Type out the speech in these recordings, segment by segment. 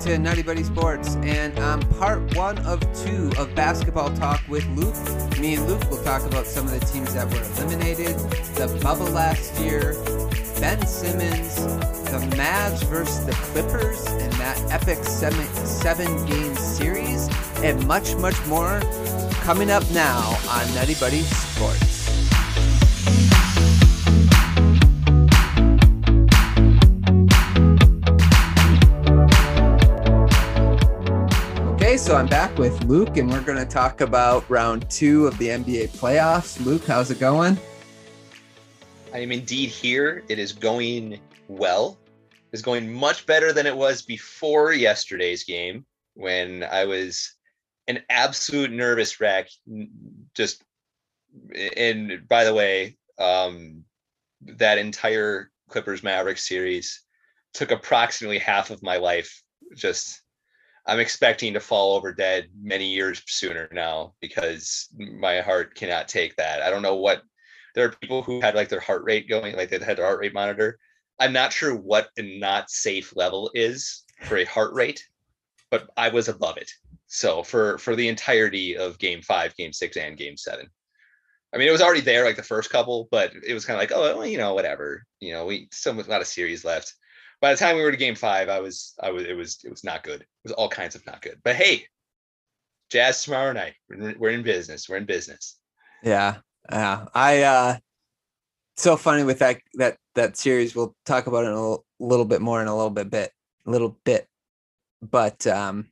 to Nutty Buddy Sports, and um, part one of two of basketball talk with Luke. Me and Luke will talk about some of the teams that were eliminated, the bubble last year, Ben Simmons, the Mavs versus the Clippers, and that epic seven, seven game series, and much, much more coming up now on Nutty Buddy Sports. So I'm back with Luke, and we're going to talk about round two of the NBA playoffs. Luke, how's it going? I am indeed here. It is going well. It's going much better than it was before yesterday's game when I was an absolute nervous wreck. Just, and by the way, um, that entire Clippers Mavericks series took approximately half of my life just I'm expecting to fall over dead many years sooner now because my heart cannot take that. I don't know what there are people who had like their heart rate going, like they had their heart rate monitor. I'm not sure what a not safe level is for a heart rate, but I was above it. So for for the entirety of game five, game six, and game seven. I mean, it was already there like the first couple, but it was kind of like, oh, well, you know, whatever. You know, we still not a series left by the time we were to game five, I was I was it was it was not good. It was all kinds of not good. But hey, Jazz tomorrow night. We're, in business. We're in business. Yeah. Yeah. I uh so funny with that that that series. We'll talk about it a little, little bit more in a little bit bit a little bit. But um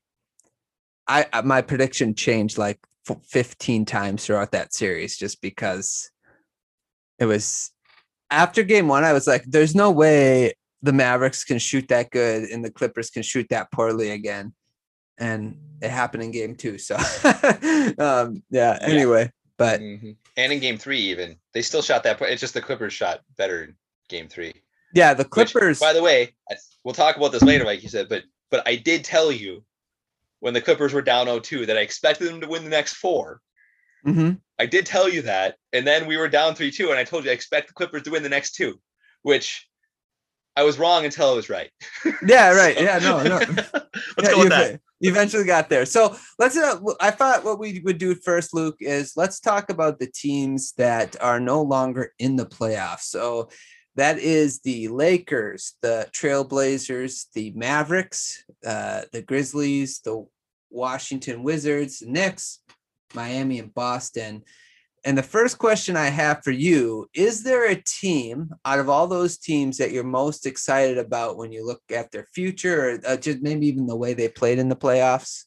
I my prediction changed like 15 times throughout that series just because it was after game 1 I was like there's no way the Mavericks can shoot that good and the Clippers can shoot that poorly again. And it happened in game two. So um, yeah, anyway. But mm-hmm. and in game three, even they still shot that. It's just the Clippers shot better in game three. Yeah, the Clippers. Which, by the way, we'll talk about this later, like you said. But but I did tell you when the Clippers were down 0-2 that I expected them to win the next 4 mm-hmm. I did tell you that, and then we were down three two, and I told you I expect the Clippers to win the next two, which I was wrong until I was right. Yeah, right. so, yeah, no, no. let's yeah, go with that. You eventually got there. So let's. Uh, I thought what we would do first, Luke, is let's talk about the teams that are no longer in the playoffs. So that is the Lakers, the Trailblazers, the Mavericks, uh, the Grizzlies, the Washington Wizards, Knicks, Miami, and Boston. And the first question I have for you is there a team out of all those teams that you're most excited about when you look at their future or uh, just maybe even the way they played in the playoffs?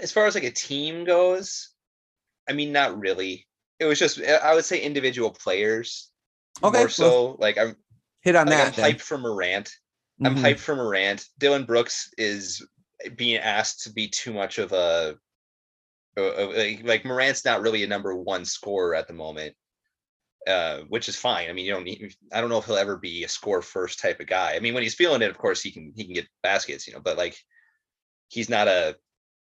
As far as like a team goes, I mean, not really. It was just, I would say individual players. Okay. More so, well, like I'm hit on like that. I'm hyped for Morant. Mm-hmm. I'm hyped for Morant. Dillon Brooks is being asked to be too much of a like, like Morant's not really a number one scorer at the moment, uh, which is fine. I mean, you don't need. I don't know if he'll ever be a score first type of guy. I mean, when he's feeling it, of course he can he can get baskets, you know. But like, he's not a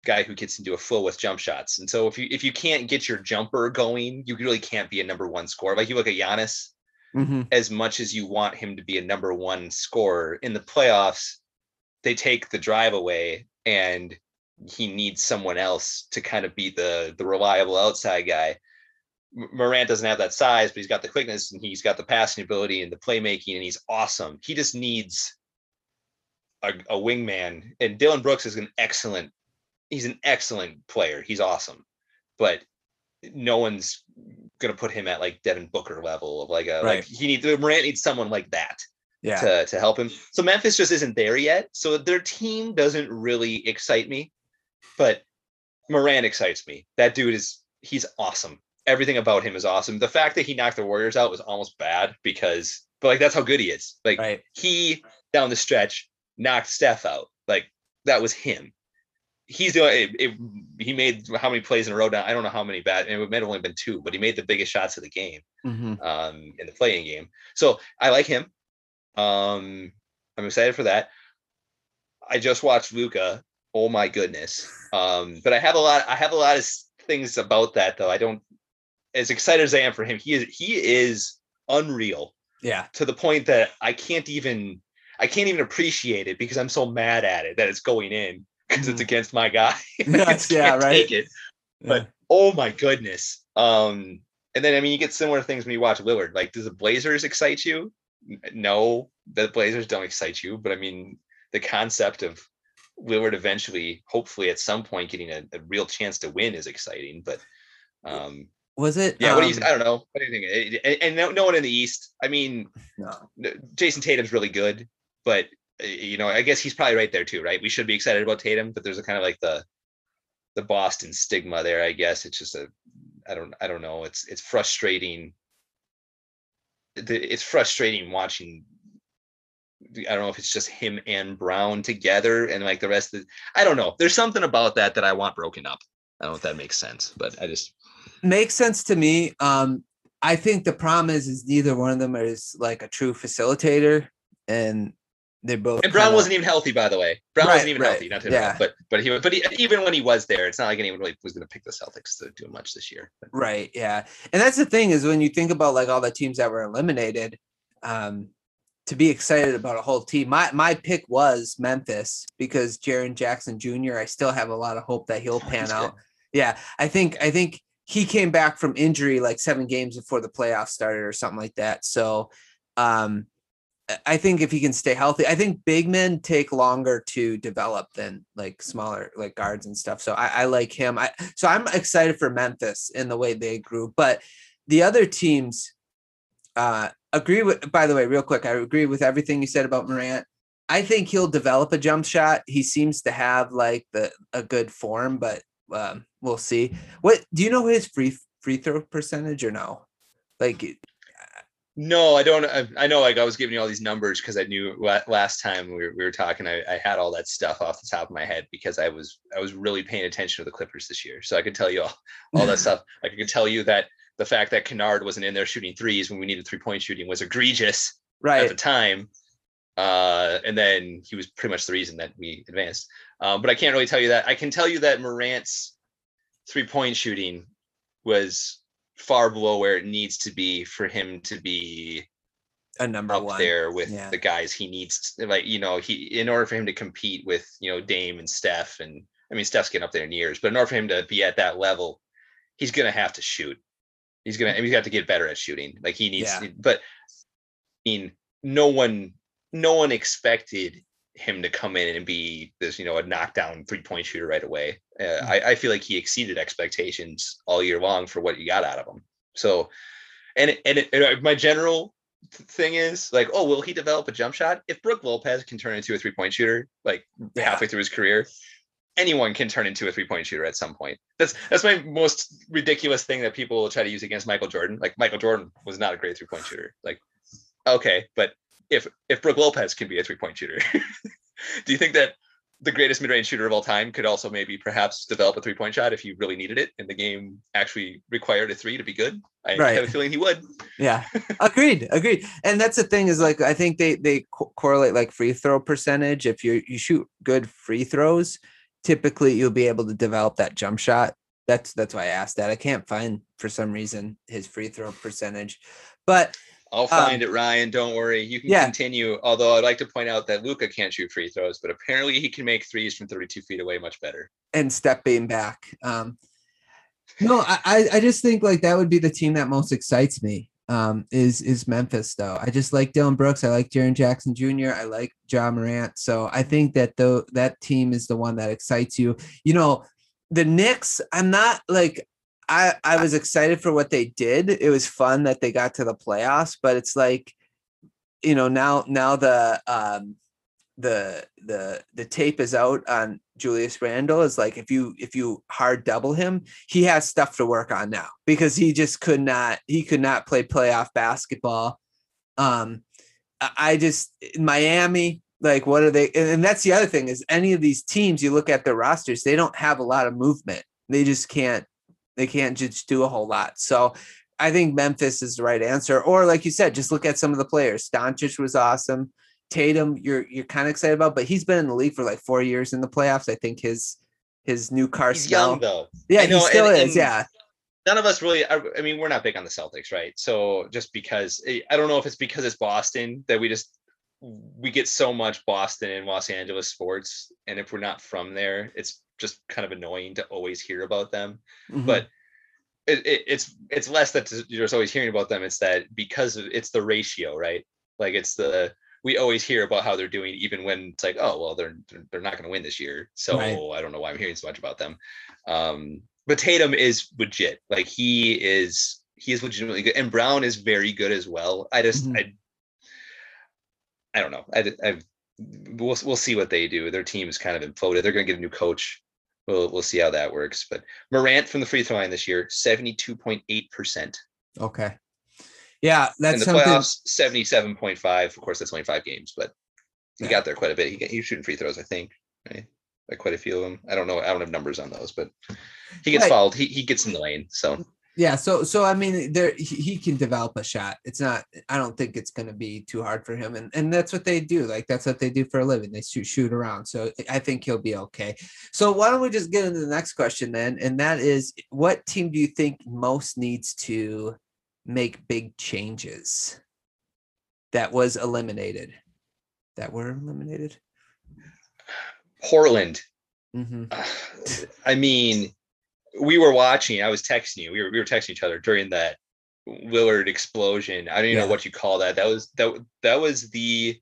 guy who gets into a flow with jump shots. And so if you if you can't get your jumper going, you really can't be a number one scorer. Like you look at Giannis, mm-hmm. as much as you want him to be a number one scorer in the playoffs, they take the drive away and he needs someone else to kind of be the the reliable outside guy. Morant doesn't have that size, but he's got the quickness and he's got the passing ability and the playmaking, and he's awesome. He just needs a, a wingman. And Dillon Brooks is an excellent, he's an excellent player. He's awesome, but no one's gonna put him at like Devin Booker level of like a right. like he needs Morant needs someone like that yeah. to to help him. So Memphis just isn't there yet. So their team doesn't really excite me. But Moran excites me. That dude is he's awesome. Everything about him is awesome. The fact that he knocked the Warriors out was almost bad because, but like that's how good he is. Like right. he down the stretch knocked Steph out. Like that was him. He's doing it, it, he made how many plays in a row now? I don't know how many bad. And it may have only been two, but he made the biggest shots of the game mm-hmm. um, in the playing game. So I like him. Um, I'm excited for that. I just watched Luka oh my goodness. Um, but I have a lot. I have a lot of things about that though. I don't. As excited as I am for him, he is he is unreal. Yeah. To the point that I can't even. I can't even appreciate it because I'm so mad at it that it's going in because it's Mhm. against my guy. Just yeah, right. take it. But oh my goodness. Um, and then I mean, you get similar things when you watch Lillard. Like, does the Blazers excite you? No, the Blazers don't excite you. But I mean, the concept of Lillard eventually, hopefully, at some point, getting a, a real chance to win is exciting. But um, was it? yeah, what do you? um, I don't know. What do you think? And, and no, no one in the East. I mean, no. Jayson Tatum's really good, but you know, I guess he's probably right there too, right? We should be excited about Tatum, but there's a kind of like the the Boston stigma there. I guess it's just a, I don't, I don't know. It's it's frustrating. The- It's frustrating watching. I don't know if it's just him and Brown together and like the rest of. The, I don't know. There's something about that that I want broken up. I don't know if that makes sense, but I just makes sense to me. Um, I think the problem is, is neither one of them is like a true facilitator, and they're both. And Brown kinda- wasn't even healthy, by the way. Brown Right, wasn't even right, healthy, not to yeah. interrupt, but but he but he, even when he was there, it's not like anyone really was going to pick the Celtics to do much this year. But Right. Yeah. And that's the thing is when you think about like all the teams that were eliminated, um, to be excited about a whole team. My my pick was Memphis because Jaren Jackson Jr. I still have a lot of hope that he'll pan out. Yeah. I think I think he came back from injury like seven games before the playoffs started or something like that. So um I- I think if he can stay healthy, I think big men take longer to develop than like smaller like guards and stuff. So I, I like him. I so I'm excited for Memphis in the way they grew, but the other teams uh agree with by the way, real quick, I agree with everything you said about Morant. I think he'll develop a jump shot. He seems to have like the a good form, but um, we'll see. What do you know his free free throw percentage or no? Like no, I don't. I, I know, like I was giving you all these numbers because I knew last time we were, we were talking, I, I had all that stuff off the top of my head because I was I was really paying attention to the Clippers this year, so I could tell you all all that stuff. Like I could tell you that the fact that Kennard wasn't in there shooting threes when we needed three point shooting was egregious at the time. Uh, and then he was pretty much the reason that we advanced. Um, but I can't really tell you that. I can tell you that Morant's three point shooting was far below where it needs to be for him to be A number up one. there with Yeah. the guys he needs. To, like, you know, he in order for him to compete with, you know, Dame and Steph, and I mean, Steph's getting up there in years, but in order for him to be at that level, he's gonna have to shoot. He's gonna, he's got to get better at shooting. Like he needs, Yeah. but I mean, no one, no one expected him to come in and be this, you know, a knockdown three point shooter right away. Uh, Mm. I, I feel like he exceeded expectations all year long for what you got out of him. So, and and, it, and uh, my general thing is like, oh, will he develop a jump shot? If Brook Lopez can turn into a three point shooter like Yeah. halfway through his career, anyone can turn into a three point shooter at some point. That's that's my most ridiculous thing that people will try to use against Michael Jordan. Like Michael Jordan was not a great three point shooter. Like, okay, but if if Brook Lopez can be a three point shooter, do you think that the greatest mid range shooter of all time could also maybe perhaps develop a three point shot if you really needed it and the game actually required a three to be good? I Right. have a feeling he would. Yeah, agreed, agreed. And that's the thing is like I think they they co- correlate like free throw percentage. If you you shoot good free throws, typically you'll be able to develop that jump shot. That's that's why I asked that. I can't find for some reason his free throw percentage, but I'll find it, Ryan. Don't worry. You can Um, yeah. continue. Although I'd like to point out that Luka can't shoot free throws, but apparently he can make threes from 32 feet away much better. and stepping back. Um, no, I I just think like that would be the team that most excites me. Um, is is Memphis though? I just like Dillon Brooks. I like Jaren Jackson Jr. I like Ja Morant. So I think that though that team is the one that excites you. You know, the Knicks. I'm not like I I was excited for what they did. It was fun that they got to the playoffs, but it's like, you know, now now the um the the the tape is out on Julius Randle is like if you if you hard double him, he has stuff to work on now because he just could not he could not play playoff basketball. Um I just Miami like what are they and, and that's the other thing is any of these teams you look at their rosters they don't have a lot of movement. They just can't they can't just do a whole lot. So I think Memphis is the right answer. Or like you said, just look at some of the players. Doncic was awesome. Tatum, you're you're kind of excited about, but he's been in the league for like four years in the playoffs. I think his his new car He's smell. young though. yeah, know, he still and- is. and yeah, None of us really. I, I mean, we're not big on the Celtics, right? So just because I don't know if it's because it's Boston that we just we get so much Boston and Los Angeles sports, and if we're not from there, it's just kind of annoying to always hear about them. Mhm. But it, it, it's it's less that you're just always hearing about them. It's that because it's the ratio, right? Like it's the we always hear about how they're doing, even when it's like, oh well, they're they're, not going to win this year, so Right. I don't know why I'm hearing so much about them. Um, but Tatum is legit. Like he is he is legitimately good, and Brown is very good as well. I just Mhm. I I don't know. I I we'll we'll see what they do. Their team is kind of imploded. They're going to get a new coach. We'll we'll see how that works. But Morant from the free throw line this year, seventy two point eight percent. okay. Yeah, that's In the something. playoffs, seventy seven point five. Of course, that's only five games, but he Yeah. got there quite a bit. He, was shooting free throws, I think. Right? Like quite a few of them. I don't know. I don't have numbers on those, but he gets Right. fouled. He he gets in the lane. So Yeah, so so I mean, there he, he can develop a shot. It's not. I don't think it's going to be too hard for him, and and that's what they do. Like that's what they do for a living. They shoot shoot around. So I think he'll be okay. So why don't we just get into the next question then? And that is, what team do you think most needs to make big changes? That was eliminated. That were eliminated. Portland. hmm I mean, we were watching. I was texting you. We were we were texting each other during that Lillard explosion. I don't even Yeah. know what you call that. That was that that was the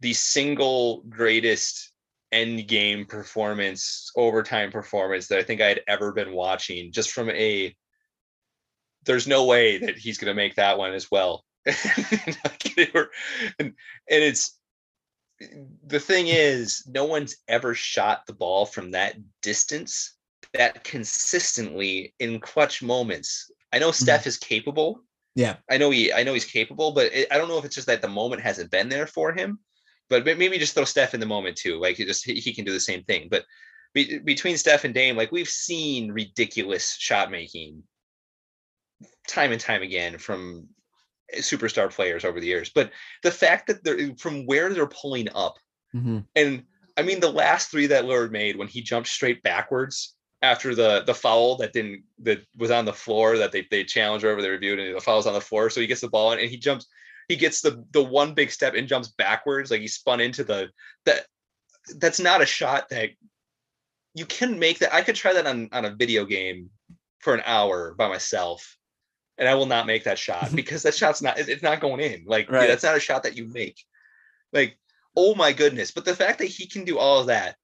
the single greatest end game performance, overtime performance that I think I had ever been watching. Just from a, there's no way that he's going to make that one as well. Like, they were- and, and it's the thing is, no one's ever shot the ball from that distance that consistently in clutch moments. I know Steph mm-hmm. is capable. Yeah. I know he I know he's capable, but it, I don't know if it's just that the moment hasn't been there for him. But maybe just throw Steph in the moment too. Like just he, he can do the same thing. But be, between Steph and Dame, like we've seen ridiculous shot making time and time again from superstar players over the years. But the fact that they're from where they're pulling up hmm and I mean, the last three that Lillard made when he jumped straight backwards after the the foul that didn't that was on the floor that they they challenged whatever they reviewed and the foul's on the floor, so he gets the ball in and he jumps, he gets the the one big step and jumps backwards like he spun into the that that's not a shot that you can make that. I could try that on on a video game for an hour by myself. And I will not make that shot because that shot's not it's not going in. Like Right. that's not a shot that you make. Like oh my goodness. But the fact that he can do all of that,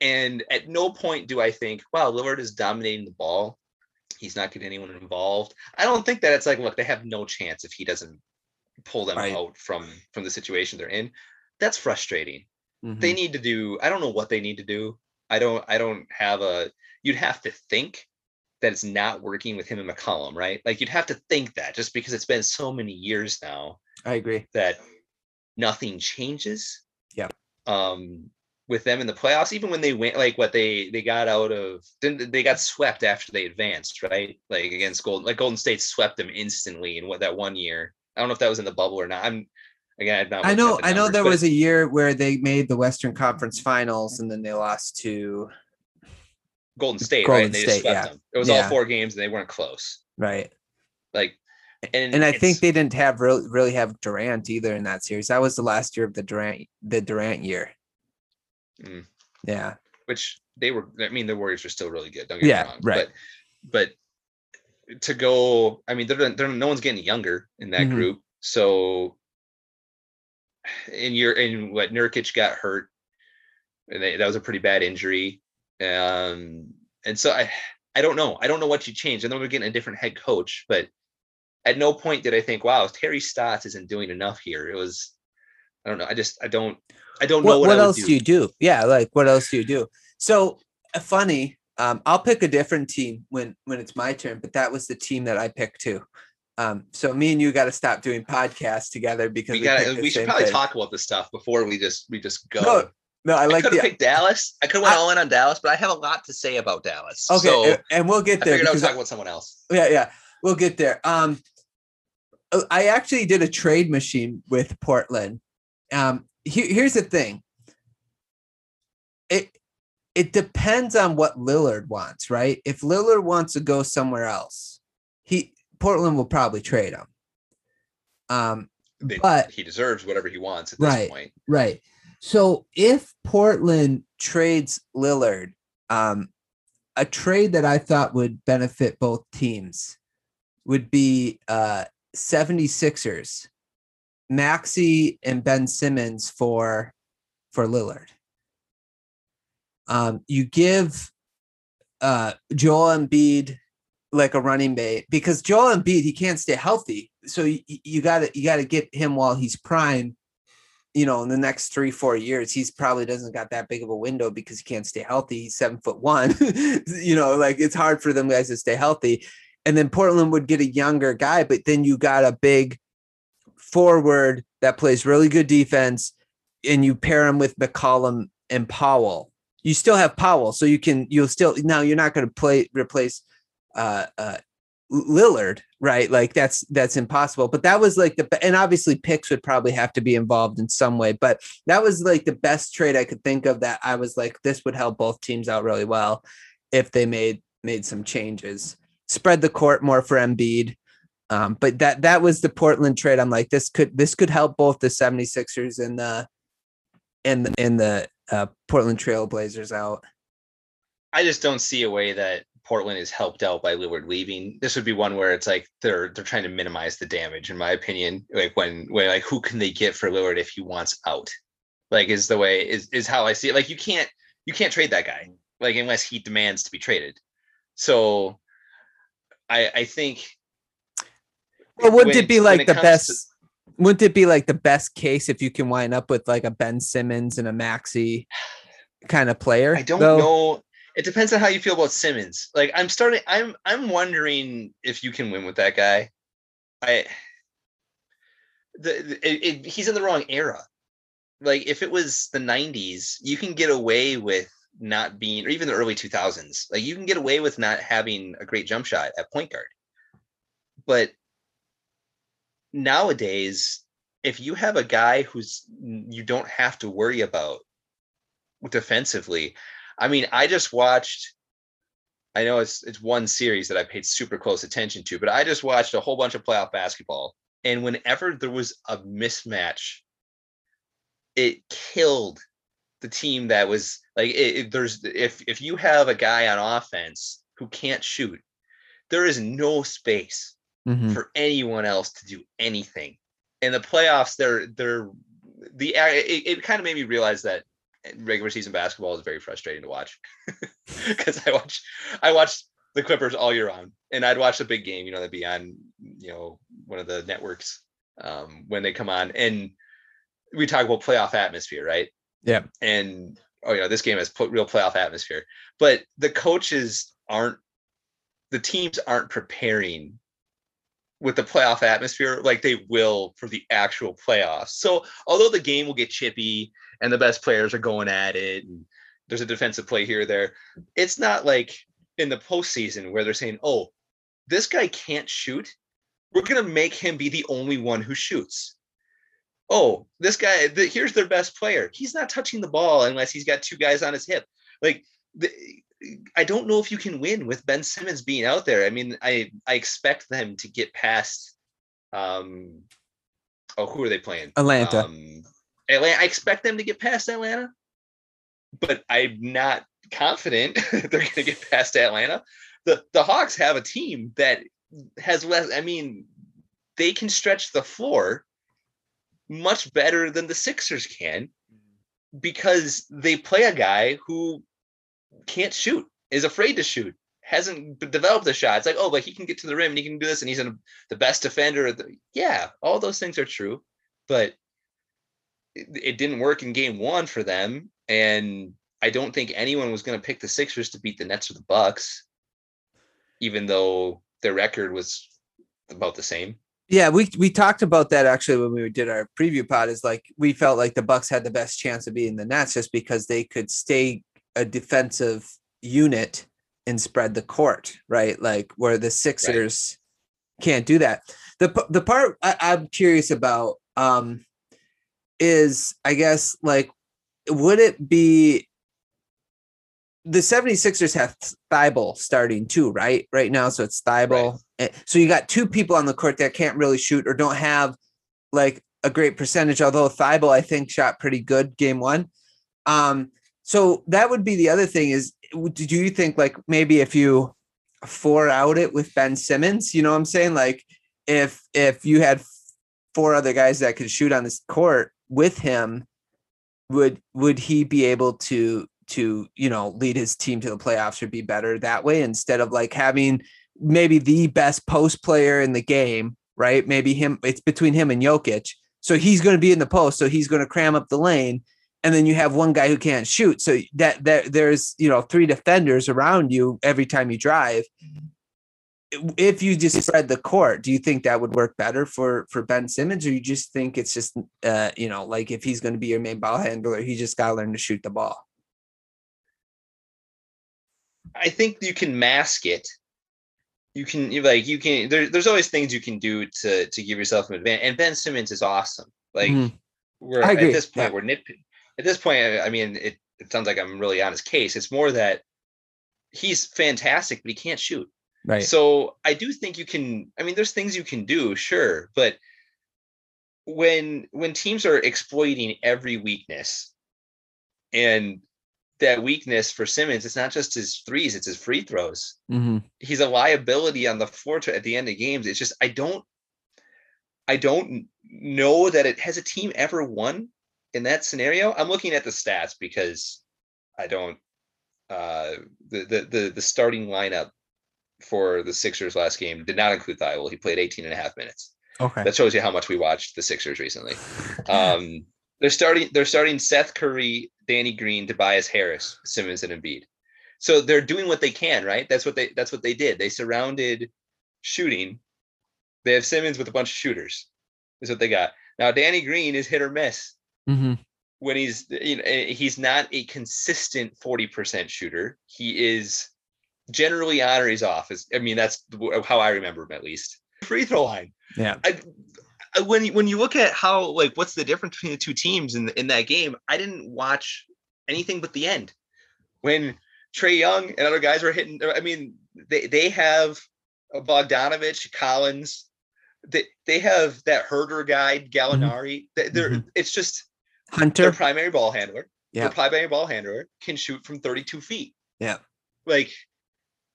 and at no point do I think, wow, Lillard is dominating the ball. He's not getting anyone involved. I don't think that it's like, look, they have no chance if he doesn't pull them Right. out from from the situation they're in. That's frustrating. Mm-hmm. They need to do, I don't know what they need to do. I don't, I don't have a you'd have to think that it's not working with him and McCollum, right? Like you'd have to think that just because it's been so many years now I agree. that nothing changes. Yeah. Um, with them in the playoffs, even when they went, like what they they got out of, didn't they got swept after they advanced, right? Like against Golden, like Golden State swept them instantly in what that one year. I don't know if that was in the bubble or not. I'm again. I know. the I know there but was a year where they made the Western Conference Finals and then they lost to Golden State, Golden right? And they State, just swept yeah. them. It was Yeah. all four games and they weren't close. right. Like, and And I think they didn't have really really have Durant either in that series. That was the last year of the Durant the Durant year. Mm. Yeah. which they were i mean the warriors are still really good don't get Yeah, me wrong right. but but to go i mean they're, they're no one's getting younger in that Mhm. group so and you're and what Nurkic got hurt and they, that was a pretty bad injury um and so i i don't know i don't know what you change and then we're getting a different head coach but at no point did i think wow terry stotts isn't doing enough here it was i don't know i just i don't i don't know What, what, what I would else do. you do? Yeah, like what else do you do? So uh, funny. Um, I'll pick a different team when when it's my turn, but that was the team that I picked too. Um, so me and you got to stop doing podcasts together because we we, got picked the we should probably thing. talk about this stuff before we just we just go. No, No, I I like have the picked Dallas. I could have went I- all in on Dallas, but I have a lot to say about Dallas. okay, so and- and we'll get there I figured I would because talk about someone else. yeah, yeah, we'll get there. Um, uh, I actually did a trade machine with Portland. Um, he- here's the thing. It it depends on what Lillard wants, right? If Lillard wants to go somewhere else, he Portland will probably trade him. Um, they- But- he deserves whatever he wants at this point. Right. So if Portland trades Lillard, um, a trade that I thought would benefit both teams would be uh 76ers, Maxey and Ben Simmons for for Lillard. Um, you give uh Joel Embiid like a running mate because Joel Embiid he can't stay healthy. So you, you gotta you gotta get him while he's prime you know, in the next three, four years, he's probably doesn't got that big of a window because he can't stay healthy. He's seven foot one. you know, like it's hard for them guys to stay healthy. And then Portland would get a younger guy, but then you got a big forward that plays really good defense, and you pair him with McCollum and Powell. You still have Powell, so you can you'll still now you're not going to play replace uh uh Lillard, right? Like that's that's impossible. But that was like the and obviously picks would probably have to be involved in some way. But that was like the best trade I could think of that I was like, this would help both teams out really well if they made made some changes. Spread the court more for Embiid. Um, but that that was the Portland trade. I'm like, this could this could help both the 76ers and the and the and the uh, Portland Trailblazers out. I just don't see a way that Portland is helped out by Lillard leaving. This would be one where it's like they're they're trying to minimize the damage, in my opinion. Like when when like who can they get for Lillard if he wants out? Like is the way is is how I see it. Like you can't you can't trade that guy like unless he demands to be traded. So I I think Well, wouldn't when it be like it the best? to- wouldn't it be like the best case if you can wind up with like a Ben Simmons and a Maxey kind of player? I don't though? know. It depends on how you feel about Simmons. Like I'm starting I'm I'm wondering if you can win with that guy. I the, it, it, he's in the wrong era. Like if it was the 90s, you can get away with not being or even the early 2000s. Like you can get away with not having a great jump shot at point guard. But nowadays, if you have a guy who's you don't have to worry about defensively, I mean, I just watched. I know it's it's one series that I paid super close attention to, but I just watched a whole bunch of playoff basketball, and whenever there was a mismatch, it killed the team that was like it, it- there's if if you have a guy on offense who can't shoot, there is no space Mhm. for anyone else to do anything. In the playoffs, they're they're the it, it kind of made me realize that regular season basketball is very frustrating to watch because I watch I watch the Clippers all year round, and I'd watch the big game, you know, that'd be on you know one of the networks um, when they come on, and we talk about playoff atmosphere, right? Yeah. And oh, you know, this game has put real playoff atmosphere, but the coaches aren't, the teams aren't preparing with the playoff atmosphere like they will for the actual playoffs. So although the game will get chippy and the best players are going at it and there's a defensive play here or there, it's not like in the postseason where they're saying, "Oh, this guy can't shoot. We're gonna make him be the only one who shoots." Oh, this guy, the, here's their best player. He's not touching the ball unless he's got two guys on his hip. Like, the, I don't know if you can win with Ben Simmons being out there. I mean, I I expect them to get past. Um, oh, who are they playing? Atlanta. Um, Atlanta. I expect them to get past Atlanta, but I'm not confident they're going to get past Atlanta. The the Hawks have a team that has less. I mean, they can stretch the floor much better than the Sixers can because they play a guy who can't shoot, is afraid to shoot, hasn't developed a shot. It's like, oh, but he can get to the rim and he can do this, and he's the best defender. yeah, all those things are true, but it, didn't work in game one for them, and I don't think anyone was going to pick the Sixers to beat the Nets or the Bucks, even though their record was about the same. Yeah, we we talked about that actually when we did our preview pod. Is like we felt like the Bucks had the best chance of beating the Nets just because they could stay a defensive unit and spread the court, right? Like where the Sixers can't do that. The the part I, I'm curious about um is I guess like would it be the 76ers have Thybulle starting too, right? Right now. So it's Thybulle. Eh, So you got two people on the court that can't really shoot or don't have like a great percentage, although Thybulle, I think, shot pretty good game one. Um, so that would be the other thing is, do you think like maybe if you four out it with Ben Simmons, you know what I'm saying? Like if if you had four other guys that could shoot on this court with him, would would he be able to to you know lead his team to the playoffs or be better that way instead of like having maybe the best post player in the game, right? Maybe him, it's between him and Jokic. So he's going to be in the post. So he's going to cram up the lane. And then you have one guy who can't shoot. So that, that there's, you know, three defenders around you every time you drive. Mm-hmm. If you just spread the court, do you think that would work better for for Ben Simmons, or you just think it's just, uh, you know, like if he's going to be your main ball handler, he just got to learn to shoot the ball? I think you can mask it you can like you can there, there's always things you can do to to give yourself an advantage and ben simmons is awesome like mm-hmm. we're at this point yeah. we're nit at this point i mean it, it sounds like i'm really on his case it's more that he's fantastic but he can't shoot right so i do think you can i mean there's things you can do sure but when when teams are exploiting every weakness and that weakness for Simmons. It's not just his threes; it's his free throws. Mm-hmm. He's a liability on the floor to, at the end of games. It's just I don't, I don't know that it has a team ever won in that scenario. I'm looking at the stats because I don't. Uh, the the the, the starting lineup for the Sixers last game did not include Thybulle. He played 18 and a half minutes. Okay. That shows you how much we watched the Sixers recently. Um, they're starting they're starting Seth Curry, Danny Green, Tobias Harris, Simmons, and Embiid. So they're doing what they can, right? That's what they that's what they did. They surrounded shooting. They have Simmons with a bunch of shooters. Is what they got. Now Danny Green is hit or miss. Mm-hmm. When he's you know eh, he's not a consistent 40% shooter. He is generally on or he's off. Is I mean that's how I remember him at least. Free throw line. Yeah. I, when you, when you look at how like what's the difference between the two teams in in that game, I didn't watch anything but the end. When Trae Young and other guys were hitting, I mean, they they have Bogdanovic, Collins, they they have that Huerter guy, mm-hmm. Gallinari. Mm-hmm. They're mm-hmm. it's just Hunter, their primary ball handler. Yeah, their primary ball handler can shoot from 32 feet. Yeah, like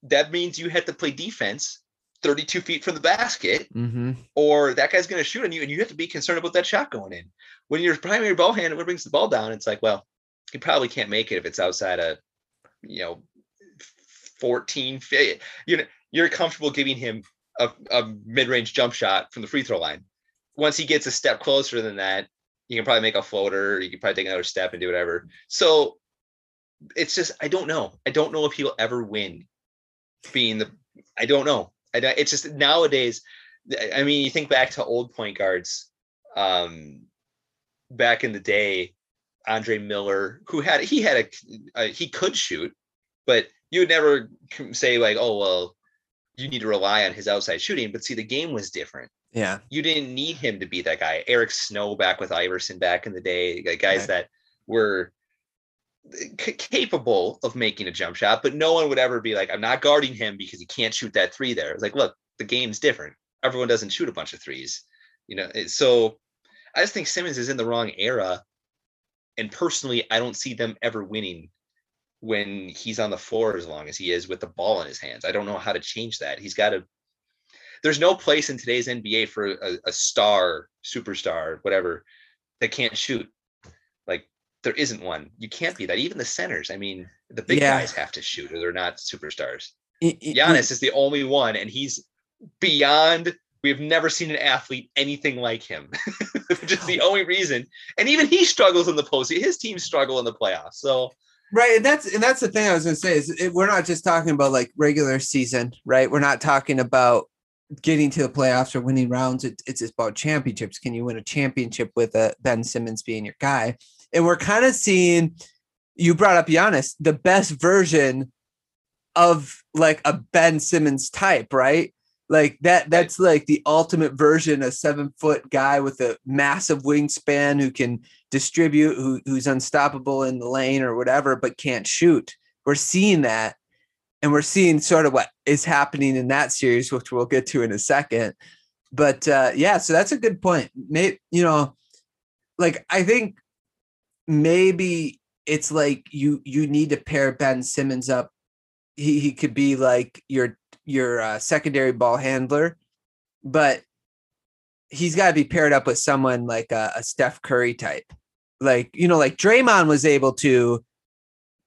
that means you have to play defense 32 feet from the basket, mm-hmm. or that guy's going to shoot on you, and you have to be concerned about that shot going in. When your primary ball handler brings the ball down, it's like, well, he probably can't make it if it's outside of, you know, 14 feet. You know, you're comfortable giving him a, a mid-range jump shot from the free throw line. Once he gets a step closer than that, you can probably make a floater. You can probably take another step and do whatever. So it's just I don't know. I don't know if he'll ever win. Being the I don't know. I, It's just nowadays. I mean, you think back to old point guards, um, back in the day, Andre Miller, who had he had a, a he could shoot, but you would never say like, oh well, you need to rely on his outside shooting. But see, the game was different. Yeah, you didn't need him to be that guy. Eric Snow back with Iverson back in the day, like guys right. that were c- capable of making a jump shot, but no one would ever be like, I'm not guarding him because he can't shoot that three there. It's like, look, the game's different. Everyone doesn't shoot a bunch of threes, you know. So I just think Simmons is in the wrong era. And personally, I don't see them ever winning when he's on the floor as long as he is with the ball in his hands. I don't know how to change that. He's got to. There's no place in today's NBA for a, a star, superstar, whatever, that can't shoot there isn't one. You can't be that. Even the centers. I mean, the big yeah. guys have to shoot, or they're not superstars. It, it, Giannis it, is the only one, and he's beyond. We've never seen an athlete anything like him, which is the only reason. And even he struggles in the post. His teams struggle in the playoffs. So right, and that's and that's the thing I was going to say is we're not just talking about like regular season, right? We're not talking about getting to the playoffs or winning rounds. It, it's about championships. Can you win a championship with a Ben Simmons being your guy? And we're kind of seeing, you brought up Giannis, the best version of like a Ben Simmons type, right? Like that, that's like the ultimate version, a seven foot guy with a massive wingspan who can distribute, who, who's unstoppable in the lane or whatever, but can't shoot. We're seeing that. And we're seeing sort of what is happening in that series, which we'll get to in a second. But uh, yeah, so that's a good point. Maybe, you know, like I think maybe it's like you you need to pair Ben Simmons up. He he could be like your your uh, secondary ball handler, but he's got to be paired up with someone like a, a Steph Curry type. Like you know, like Draymond was able to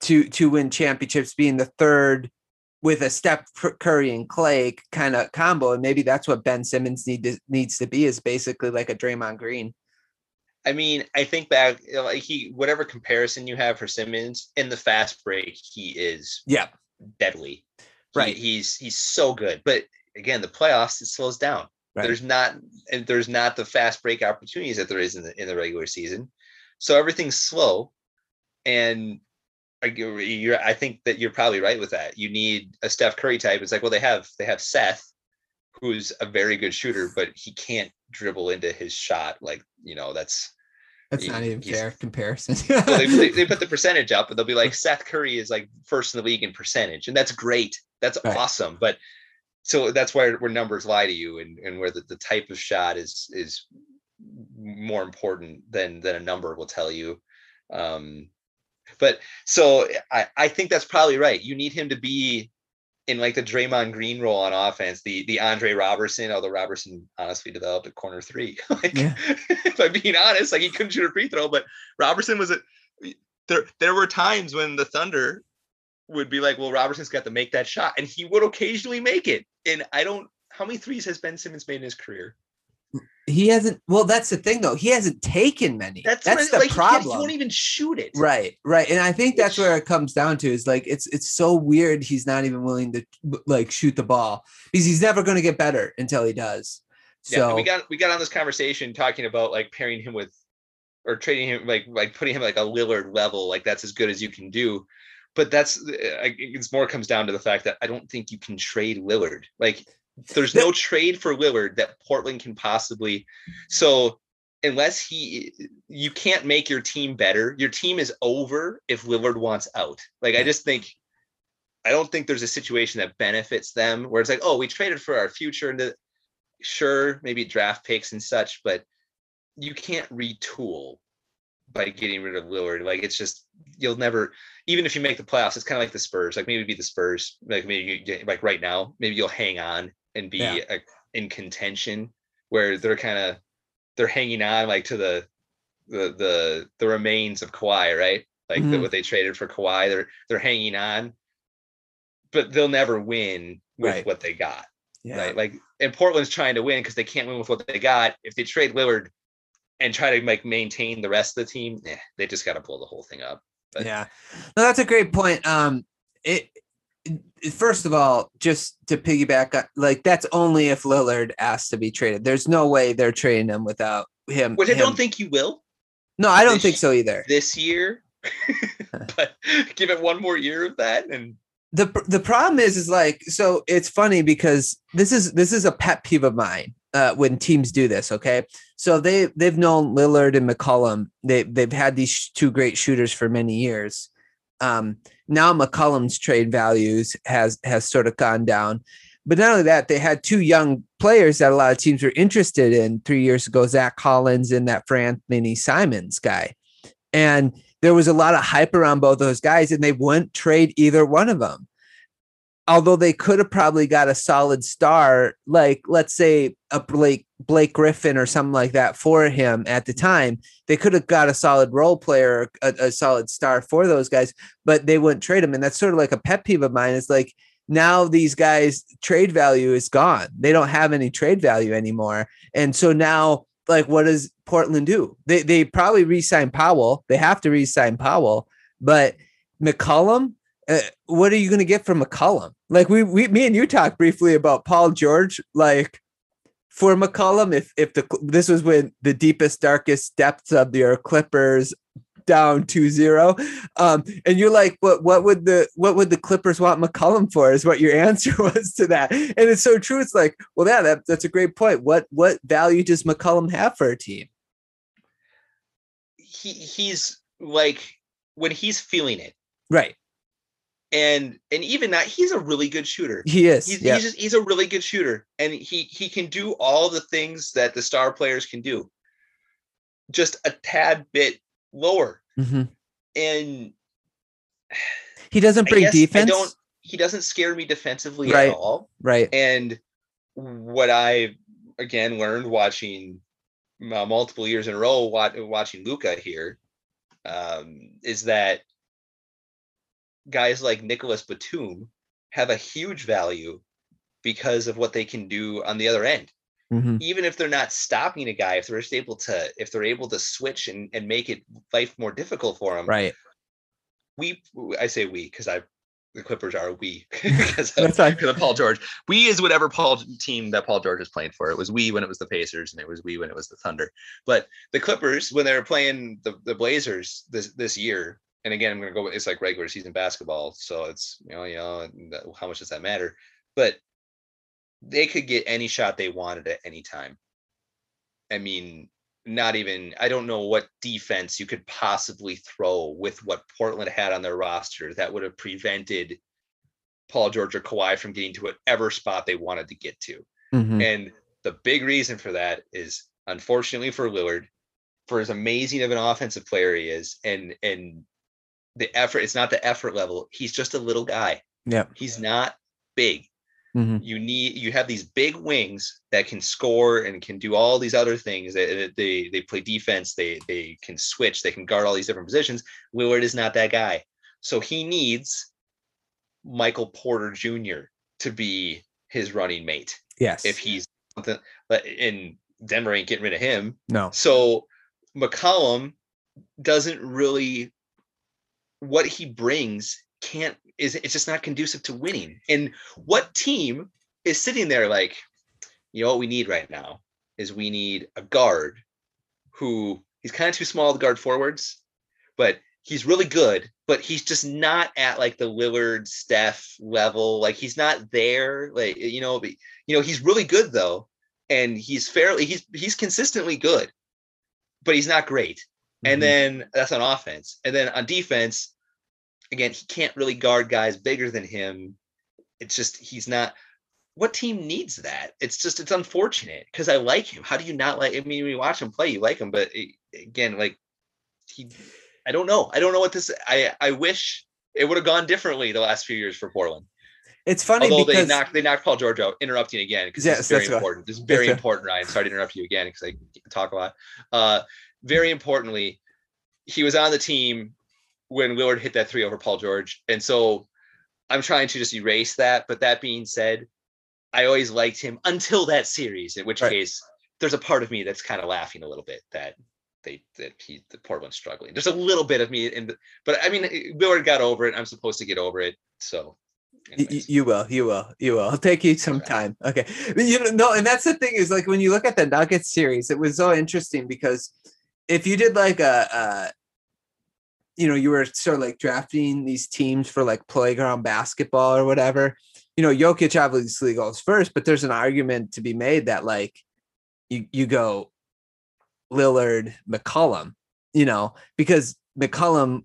to to win championships, being the third with a Steph Curry and Klay kind of combo, and maybe that's what Ben Simmons need to, needs to be is basically like a Draymond Green. I mean, I think back like he whatever comparison you have for Simmons in the fast break, he is yeah deadly. Right. He, he's he's so good. But again, the playoffs it slows down. Right. There's not and there's not the fast break opportunities that there is in the in the regular season. So everything's slow. And I, you're, I think that you're probably right with that. You need a Steph Curry type. It's like, well, they have they have Seth, who's a very good shooter, but he can't dribble into his shot. Like, you know, that's that's he, not even fair comparison. well, they, they, they, put the percentage up, but they'll be like Seth Curry is like first in the league in percentage, and that's great. That's right. awesome. But so that's where where numbers lie to you, and and where the, the type of shot is is more important than than a number will tell you. Um, but so I I think that's probably right. You need him to be in like the Draymond Green role on offense, the the Andre Roberson, although Roberson honestly developed a corner three. like, yeah. if I'm being honest, like he couldn't shoot a free throw, but Roberson was a there. There were times when the Thunder would be like, "Well, Roberson's got to make that shot," and he would occasionally make it. And I don't. How many threes has Ben Simmons made in his career? He hasn't. Well, that's the thing, though. He hasn't taken many. That's, that's the like, problem. He, he, won't even shoot it. Right, right. And I think that's where it comes down to is like it's it's so weird. He's not even willing to like shoot the ball because he's never going to get better until he does. So yeah, we got we got on this conversation talking about like pairing him with or trading him like like putting him like a Lillard level. Like that's as good as you can do. But that's uh, it's more comes down to the fact that I don't think you can trade Lillard. Like there's no trade for Lillard that Portland can possibly. So unless he, you can't make your team better. Your team is over if Lillard wants out. Like I just think, I don't think there's a situation that benefits them where it's like, oh, we traded for our future and sure, maybe draft picks and such, but you can't retool by getting rid of Lillard. Like it's just you'll never, even if you make the playoffs, it's kind of like the Spurs. Like maybe be the Spurs. Like maybe you, like right now, maybe you'll hang on and be yeah. a, in contention where they're kind of they're hanging on like to the the the the remains of Kawhi, right? Like mm-hmm. the, what they traded for Kawhi, they're they're hanging on, but they'll never win with right. what they got. Yeah. Right. Like and Portland's trying to win because they can't win with what they got. If they trade Lillard and try to like maintain the rest of the team, eh, they just got to blow the whole thing up. But, yeah. No, that's a great point. Um it first of all, just to piggyback, like that's only if Lillard asks to be traded. There's no way they're trading him without him. Which I don't think you will. No, I don't this, think so either. This year, but give it one more year of that, and the the problem is, is like so. It's funny because this is this is a pet peeve of mine uh, when teams do this. Okay, so they they've known Lillard and McCollum. They they've had these two great shooters for many years. Um, now McCollum's trade values has has sort of gone down. But not only that, they had two young players that a lot of teams were interested in three years ago, Zach Collins and that Anthony Simons guy. And there was a lot of hype around both those guys, and they wouldn't trade either one of them although they could have probably got a solid star, like let's say a Blake Blake Griffin or something like that for him at the time, they could have got a solid role player, a, a solid star for those guys, but they wouldn't trade him. And that's sort of like a pet peeve of mine. Is like now these guys trade value is gone. They don't have any trade value anymore. And so now, like, what does Portland do? They they probably re-sign Powell. They have to re-sign Powell, but McCollum, uh, what are you going to get from McCollum? Like we, we, me and you talked briefly about Paul George. Like for McCollum, if if the this was when the deepest, darkest depths of your Clippers down 2-0 um and you're like what what would the what would the clippers want mccollum for? is what your answer was to that. And it's so true. It's like well yeah that, that's a great point. What what value does mccollum have for a team? He he's like when he's feeling it. Right and and even that he's a really good shooter he is he's, yeah. he's just he's a really good shooter and he he can do all the things that the star players can do just a tad bit lower. Mhm. And He doesn't bring defense. He doesn't scare me defensively Right. at all. Right. And what I again learned watching uh, multiple years in a row watching Luka here um, is that guys like Nicolas Batum have a huge value because of what they can do on the other end. Mhm. Even if they're not stopping a guy, if they're just able to, if they're able to switch and, and make it life more difficult for them, Right. we I say we because I the Clippers are we because of, That's fine. because of Paul George. We is whatever Paul team that Paul George is playing for. It was we when it was the Pacers, and it was we when it was the Thunder. But the Clippers when they were playing the, the Blazers this this year, and again I'm gonna go. With it's like regular season basketball, so it's you know you know how much does that matter? But they could get any shot they wanted at any time. I mean, not even I don't know what defense you could possibly throw with what Portland had on their roster that would have prevented Paul George or Kawhi from getting to whatever spot they wanted to get to. Mhm. And the big reason for that is unfortunately for Lillard, for as amazing of an offensive player he is, and and the effort, it's not the effort level. He's just a little guy. Yeah. He's not big Mhm. you need you have these big wings that can score and can do all these other things they they, they play defense they they can switch they can guard all these different positions Lillard is not that guy so he needs Michael Porter Jr. to be his running mate Yes. if he's something but in Denver ain't getting rid of him no. so McCollum doesn't really what he brings can't is it's just not conducive to winning. And what team is sitting there like, you know what we need right now is we need a guard who he's kind of too small to guard forwards, but he's really good, but he's just not at like the Lillard Steph level. Like he's not there. Like you know, but, you know, he's really good though, and he's fairly he's he's consistently good, but he's not great. And then that's on offense. And then on defense, again, he can't really guard guys bigger than him. It's just he's not. What team needs that? It's just it's unfortunate because I like him. How do you not like? I mean, when you watch him play, you like him, but it, again, like he, I don't know. I don't know what this. I I wish it would have gone differently the last few years for Portland. it's funny Although because they knocked they knocked Paul George out, interrupting again because Yes, this is very right. important. This is very That's right. important, Ryan. Sorry to interrupt you again because I talk a lot. Uh, very importantly, he was on the team when Lillard hit that three over Paul George, and so I'm trying to just erase that. But that being said, I always liked him until that series. In which Right. case, there's a part of me that's kind of laughing a little bit that they that he the Portland's struggling. There's a little bit of me in, the, but I mean, Lillard got over it. I'm supposed to get over it. So, Y- y- You will, you will, you will. It'll take you some Okay. time. Okay. You know, no, and that's the thing is like when you look at the Nuggets series, it was so interesting because if you did like a, uh, you know, you were sort of like drafting these teams for like playground basketball or whatever, you know, Jokic obviously goes first, but there's an argument to be made that like you you go Lillard, McCollum, you know, because McCollum,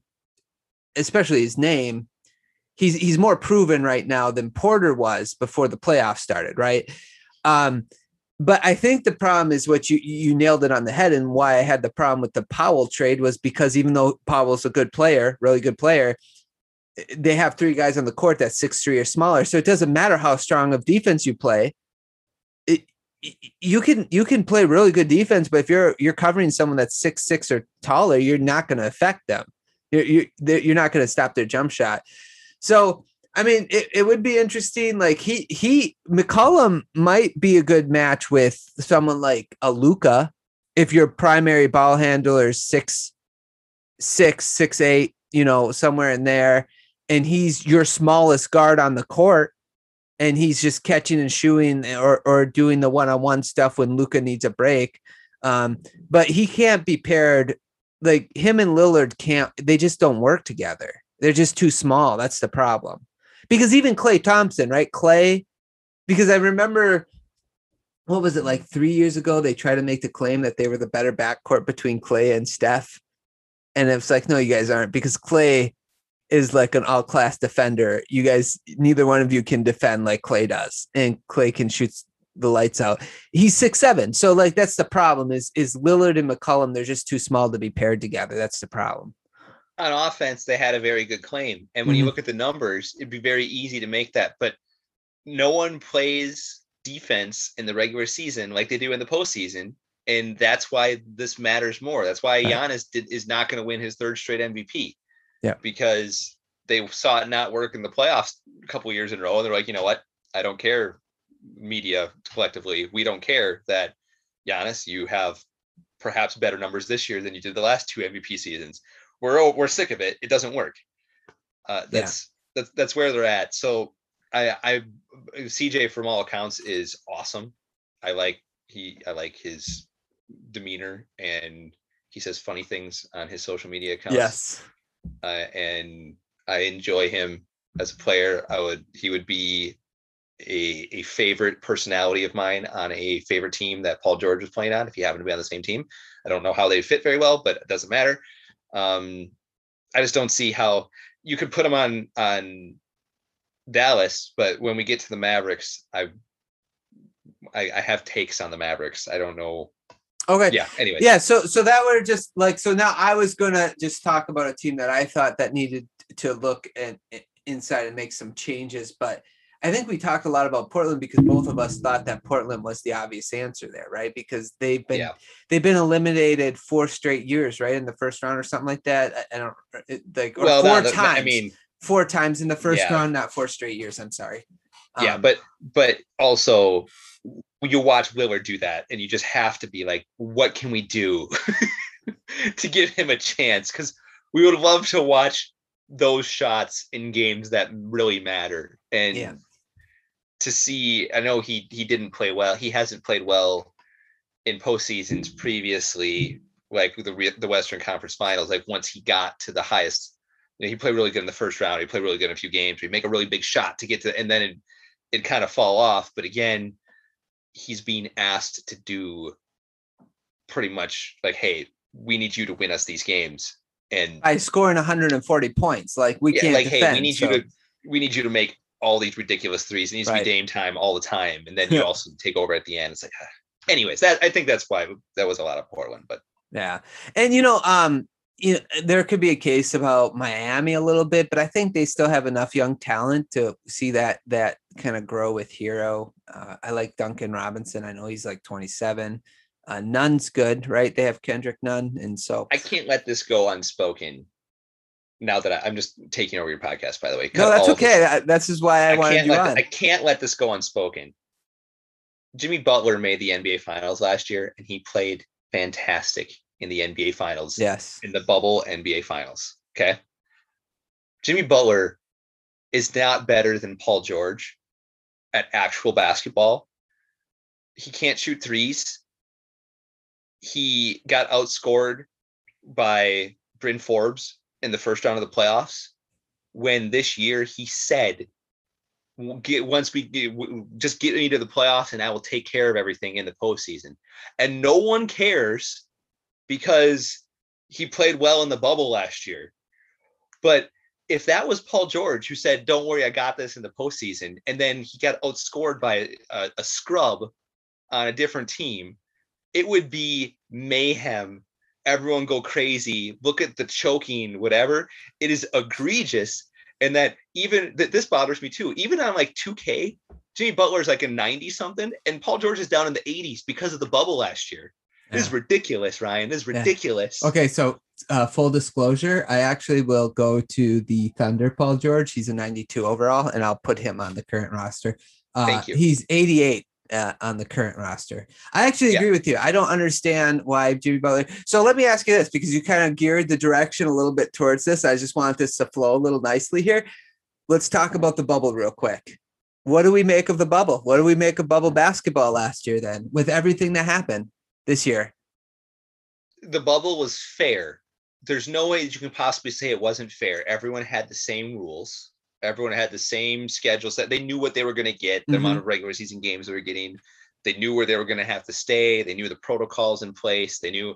especially his name, he's he's more proven right now than Porter was before the playoffs started, right? Um, but I think the problem is what you you nailed it on the head, and why I had the problem with the Powell trade was because even though Powell's a good player, really good player, they have three guys on the court that's six three or smaller, so it doesn't matter how strong of defense you play. You can you can play really good defense, but if you're you're covering someone that's six six or taller, you're not going to affect them. You're you're, you're not going to stop their jump shot. So I mean, it, it would be interesting. Like he he McCollum might be a good match with someone like a Luka if your primary ball handler is six six six eight, you know, somewhere in there, and he's your smallest guard on the court, and he's just catching and shooting or or doing the one on one stuff when Luka needs a break. Um, but he can't be paired like him and Lillard can't. They just don't work together. They're just too small. That's the problem. Because even Klay Thompson, right? Klay, because I remember what was it like three years ago? They tried to make the claim that they were the better backcourt between Klay and Steph. And it's like, no, you guys aren't because Klay is like an all class defender. You guys, neither one of you can defend like Klay does. And Klay can shoot the lights out. He's six seven, so like that's the problem. Is is Lillard and McCollum? They're just too small to be paired together. That's the problem. On offense, they had a very good claim, and when Mhm. you look at the numbers, it'd be very easy to make that. But no one plays defense in the regular season like they do in the postseason, and that's why this matters more. That's why. Giannis did, is not going to win his third straight MVP. Yeah. because they saw it not work in the playoffs a couple years in a row, and they're like, you know what? I don't care. Media collectively, we don't care that Giannis, you have perhaps better numbers this year than you did the last two MVP seasons. We're we're sick of it. It doesn't work. Uh, Yeah. that's that's that's where they're at. So I I CJ from all accounts is awesome. I like he I like his demeanor and he says funny things on his social media accounts Yes. uh, and I enjoy him as a player. I would he would be a a favorite personality of mine on a favorite team that Paul George was playing on. If he happened to be on the same team, I don't know how they fit very well, but it doesn't matter. Um, I just don't see how you could put him on on Dallas, but when we get to the Mavericks, I I, I have takes on the Mavericks. I don't know. Okay. Yeah. Anyway. Yeah, so so that would just like so now I was gonna just talk about a team that I thought that needed to look at, at- inside and make some changes, but I think we talked a lot about Portland because both of us thought that Portland was the obvious answer there, right? Because they've been Yeah. they've been eliminated four straight years, right, in the first round or something like that. I, don't like or Well, four no, times. I mean, four times in the first Yeah. round, not four straight years. I'm sorry. yeah, Um, but but also you watch Lillard do that, and you just have to be like, what can we do to give him a chance? Because we would love to watch those shots in games that really matter, and Yeah. To see. I know he he didn't play well. He hasn't played well in postseasons previously, like the the Western Conference Finals. Like once he got to the highest, you know, he played really good in the first round. He played really good in a few games. He'd make a really big shot to get to, and then it it kind of fall off. But again, he's being asked to do pretty much like, hey, we need you to win us these games. And by scoring 140 points, like we yeah, can't like, defend. hey, we need so- you to we need you to make all these ridiculous threes. It needs to be Dame time all the time. And then you also take over at the end. It's like ah. anyways, that I think that's why that was a lot of Portland. But Yeah. And you know, um, you know, there could be a case about Miami a little bit, but I think they still have enough young talent to see that that kind of grow with Herro. Uh, I like Duncan Robinson. I know he's like 27. Uh, Nunn's good, right? They have Kendrick Nunn, and so I can't let this go unspoken. Now that I, I'm just taking over your podcast, by the way. no, that's okay. That, that's just why I, I wanted you on. I can't let this go unspoken. Jimmy Butler made the NBA Finals last year, and he played fantastic in the NBA Finals. yes. In the bubble NBA Finals. Okay. Jimmy Butler is not better than Paul George at actual basketball. He can't shoot threes. He got outscored by Bryn Forbes in the first round of the playoffs when this year he said get once we just get me to the playoffs and I will take care of everything in the postseason. And no one cares because he played well in the bubble last year. But if that was Paul George who said, "Don't worry, I got this in the postseason," and then he got outscored by a, a scrub on a different team, it would be mayhem. Everyone go crazy. Look at the choking, whatever. It is egregious. And that even that this bothers me too. Even on like 2K, Jimmy Butler's like a 90 something, and Paul George is down in the 80s because of the bubble last year. This is ridiculous, Ryan. This is Yeah. ridiculous. Okay, so uh, full disclosure, I actually will go to the Thunder, Paul George. He's a 92 overall, and I'll put him on the current roster. Uh, Thank you. He's 88 uh, on the current roster. I actually Yeah. agree with you. I don't understand why Jimmy Butler. So let me ask you this because you kind of geared the direction a little bit towards this. I just want this to flow a little nicely here. Let's talk about the bubble real quick. What do we make of the bubble? What do we make of bubble basketball last year then with everything that happened this year? the bubble was fair. There's no way that you can possibly say it wasn't fair. Everyone had the same rules. Everyone had the same schedules that they knew what they were going to get, the amount of regular season games they were getting. They knew where they were going to have to stay. They knew the protocols in place. They knew.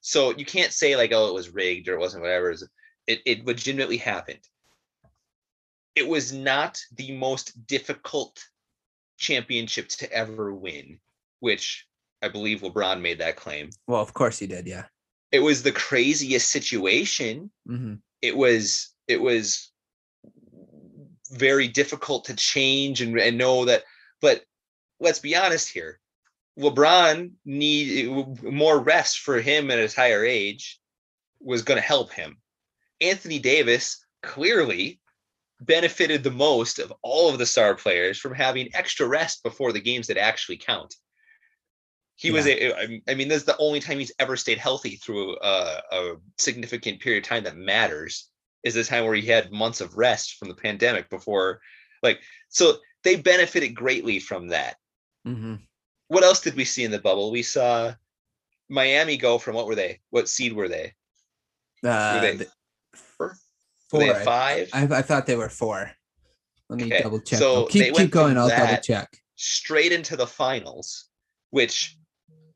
So you can't say like, oh, it was rigged or it wasn't whatever. It, was- it, it legitimately happened. It was not the most difficult championship to ever win, which I believe LeBron made that claim. Well, of course he did. Yeah. It was the craziest situation. Mm-hmm. It was it was very difficult to change and, and know that. But let's be honest here. LeBron need more rest for him at his higher age was going to help him. Anthony Davis clearly benefited the most of all of the star players from having extra rest before the games that actually count. He yeah. was, a, I mean, this is the only time he's ever stayed healthy through a, a, significant period of time that matters. Is the time where he had months of rest from the pandemic before, like, so they benefited greatly from that. Mm-hmm. What else did we see in the bubble? We saw Miami go from what were they? What seed were they? Uh, were they the, four. Were they five? I, I, thought they were four. Let me Okay, double check. so keep keep going. I'll double check. straight into the finals, which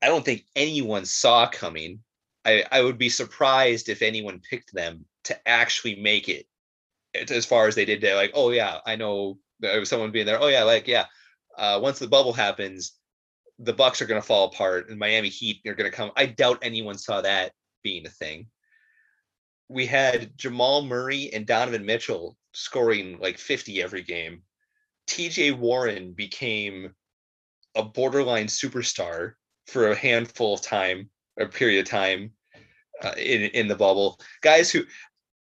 I don't think anyone saw coming. I, I would be surprised if anyone picked them to actually make it as far as they did. They're like, oh yeah, I know there was someone being there. Oh yeah, like yeah. Uh, once the bubble happens, the Bucks are going to fall apart, and Miami Heat are going to come. I doubt anyone saw that being a thing. We had Jamal Murray and Donovan Mitchell scoring like 50 every game. TJ Warren became a borderline superstar for a handful of time, a period of time uh, in in the bubble. Guys who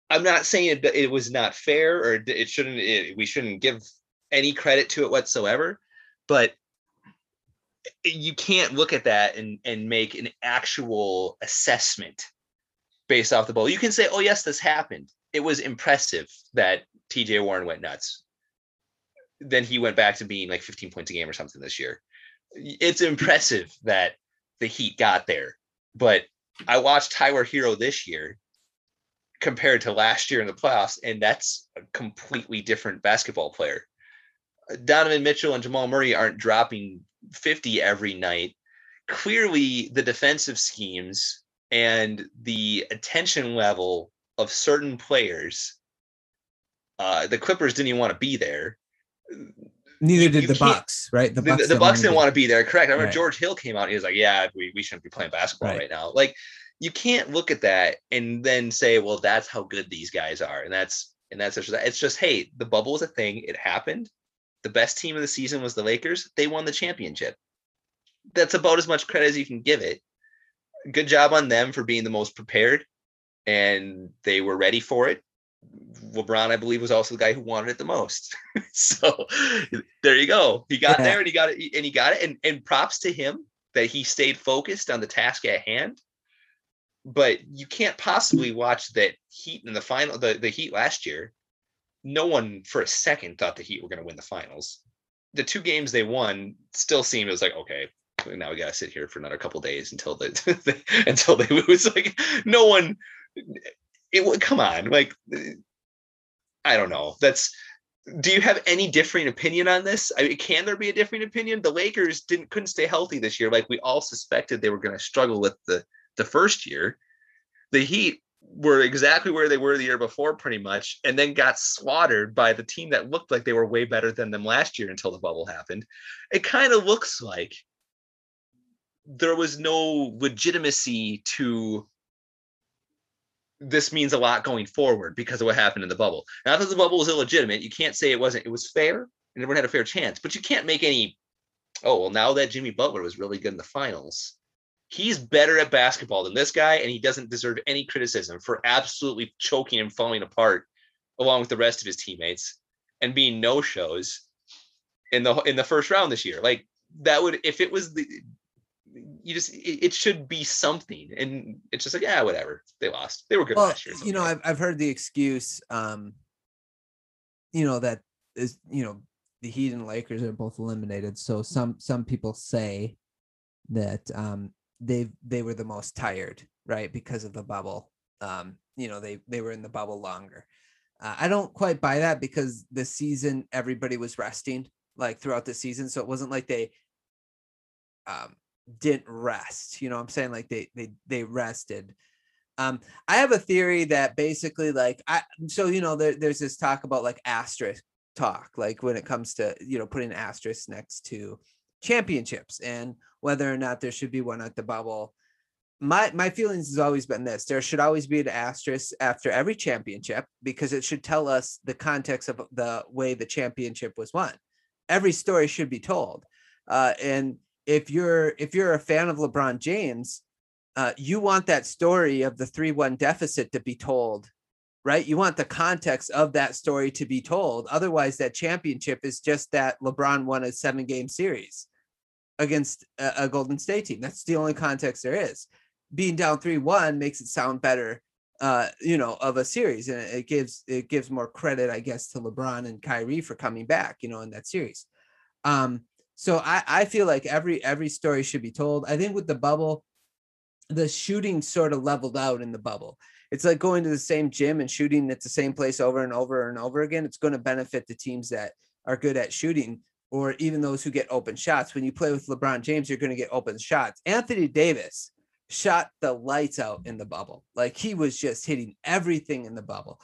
I'm not saying it, it was not fair or it shouldn't it, we shouldn't give any credit to it whatsoever, but you can't look at that and and make an actual assessment based off the bubble. You can say, "Oh yes, this happened. It was impressive that TJ Warren went nuts." Then he went back to being like 15 points a game or something this year. It's impressive that the Heat got there, but I watched Tyler Herro this year compared to last year in the playoffs, and that's a completely different basketball player. Donovan Mitchell and Jamal Murray aren't dropping 50 every night. Clearly, the defensive schemes and the attention level of certain players, uh, the Clippers didn't even want to be there. Neither did you the Bucks, right? The, the, Bucks didn't want to be there. Correct. I remember Right. George Hill came out. He was like, "Yeah, we, we shouldn't be playing basketball Right. right. now." Like, you can't look at that and then say, "Well, that's how good these guys are," and that's and that's just it's just hey, the bubble was a thing. It happened. The best team of the season was the Lakers. They won the championship. That's about as much credit as you can give it. Good job on them for being the most prepared, and they were ready for it. LeBron, I believe, was also the guy who wanted it the most. so there you go. He got Yeah. there and he got it and he got it. And and props to him that he stayed focused on the task at hand. But you can't possibly watch that Heat in the final, the, the Heat last year. No one for a second thought the Heat were going to win the finals. The two games they won still seemed it was like, okay, now we gotta sit here for another couple days until the until they lose. Like no one it would come on, like I don't know. That's do you have any differing opinion on this? I mean, can there be a differing opinion? The Lakers didn't couldn't stay healthy this year, like we all suspected they were going to struggle with the the first year. The Heat were exactly where they were the year before, pretty much, and then got slaughtered by the team that looked like they were way better than them last year until the bubble happened. It kind of looks like there was no legitimacy to this means a lot going forward because of what happened in the bubble. Not that the bubble was illegitimate. You can't say it wasn't. It was fair and everyone had a fair chance, but you can't make any. Oh well, now that Jimmy Butler was really good in the finals, he's better at basketball than this guy, and he doesn't deserve any criticism for absolutely choking and falling apart along with the rest of his teammates and being no shows in the in the first round this year. Like that would if it was the you just it, it should be something and it's just like yeah whatever they lost they were good well, last year you know. I've I've heard the excuse, um, you know, that is, you know, the Heat and Lakers are both eliminated. So some some people say that um they they were the most tired, right, because of the bubble. Um, you know, they they were in the bubble longer. Uh, I don't quite buy that because the season everybody was resting like throughout the season, so it wasn't like they um didn't rest. You know, I'm saying like they they they rested. Um, I have a theory that basically like I so you know there, there's this talk about like asterisk talk, like when it comes to you know putting asterisk next to championships and whether or not there should be one at the bubble. My my feelings has always been this: there should always be an asterisk after every championship because it should tell us the context of the way the championship was won. Every story should be told, uh, and if you're if you're a fan of LeBron James, uh, you want that story of the three one deficit to be told right? You want the context of that story to be told. Otherwise, that championship is just that LeBron won a seven game series against a, Golden State team. That's the only context there is. Being down 3 1 makes it sound better. Uh, you know, of a series, and it gives it gives more credit, I guess, to LeBron and Kyrie for coming back, you know, in that series. Um, so I, I feel like every every story should be told. I think with the bubble, the shooting sort of leveled out in the bubble it's like going to the same gym and shooting at the same place over and over and over again. It's going to benefit the teams that are good at shooting or even those who get open shots. When you play with LeBron James, you're going to get open shots. Anthony Davis shot the lights out in the bubble. Like he was just hitting everything in the bubble.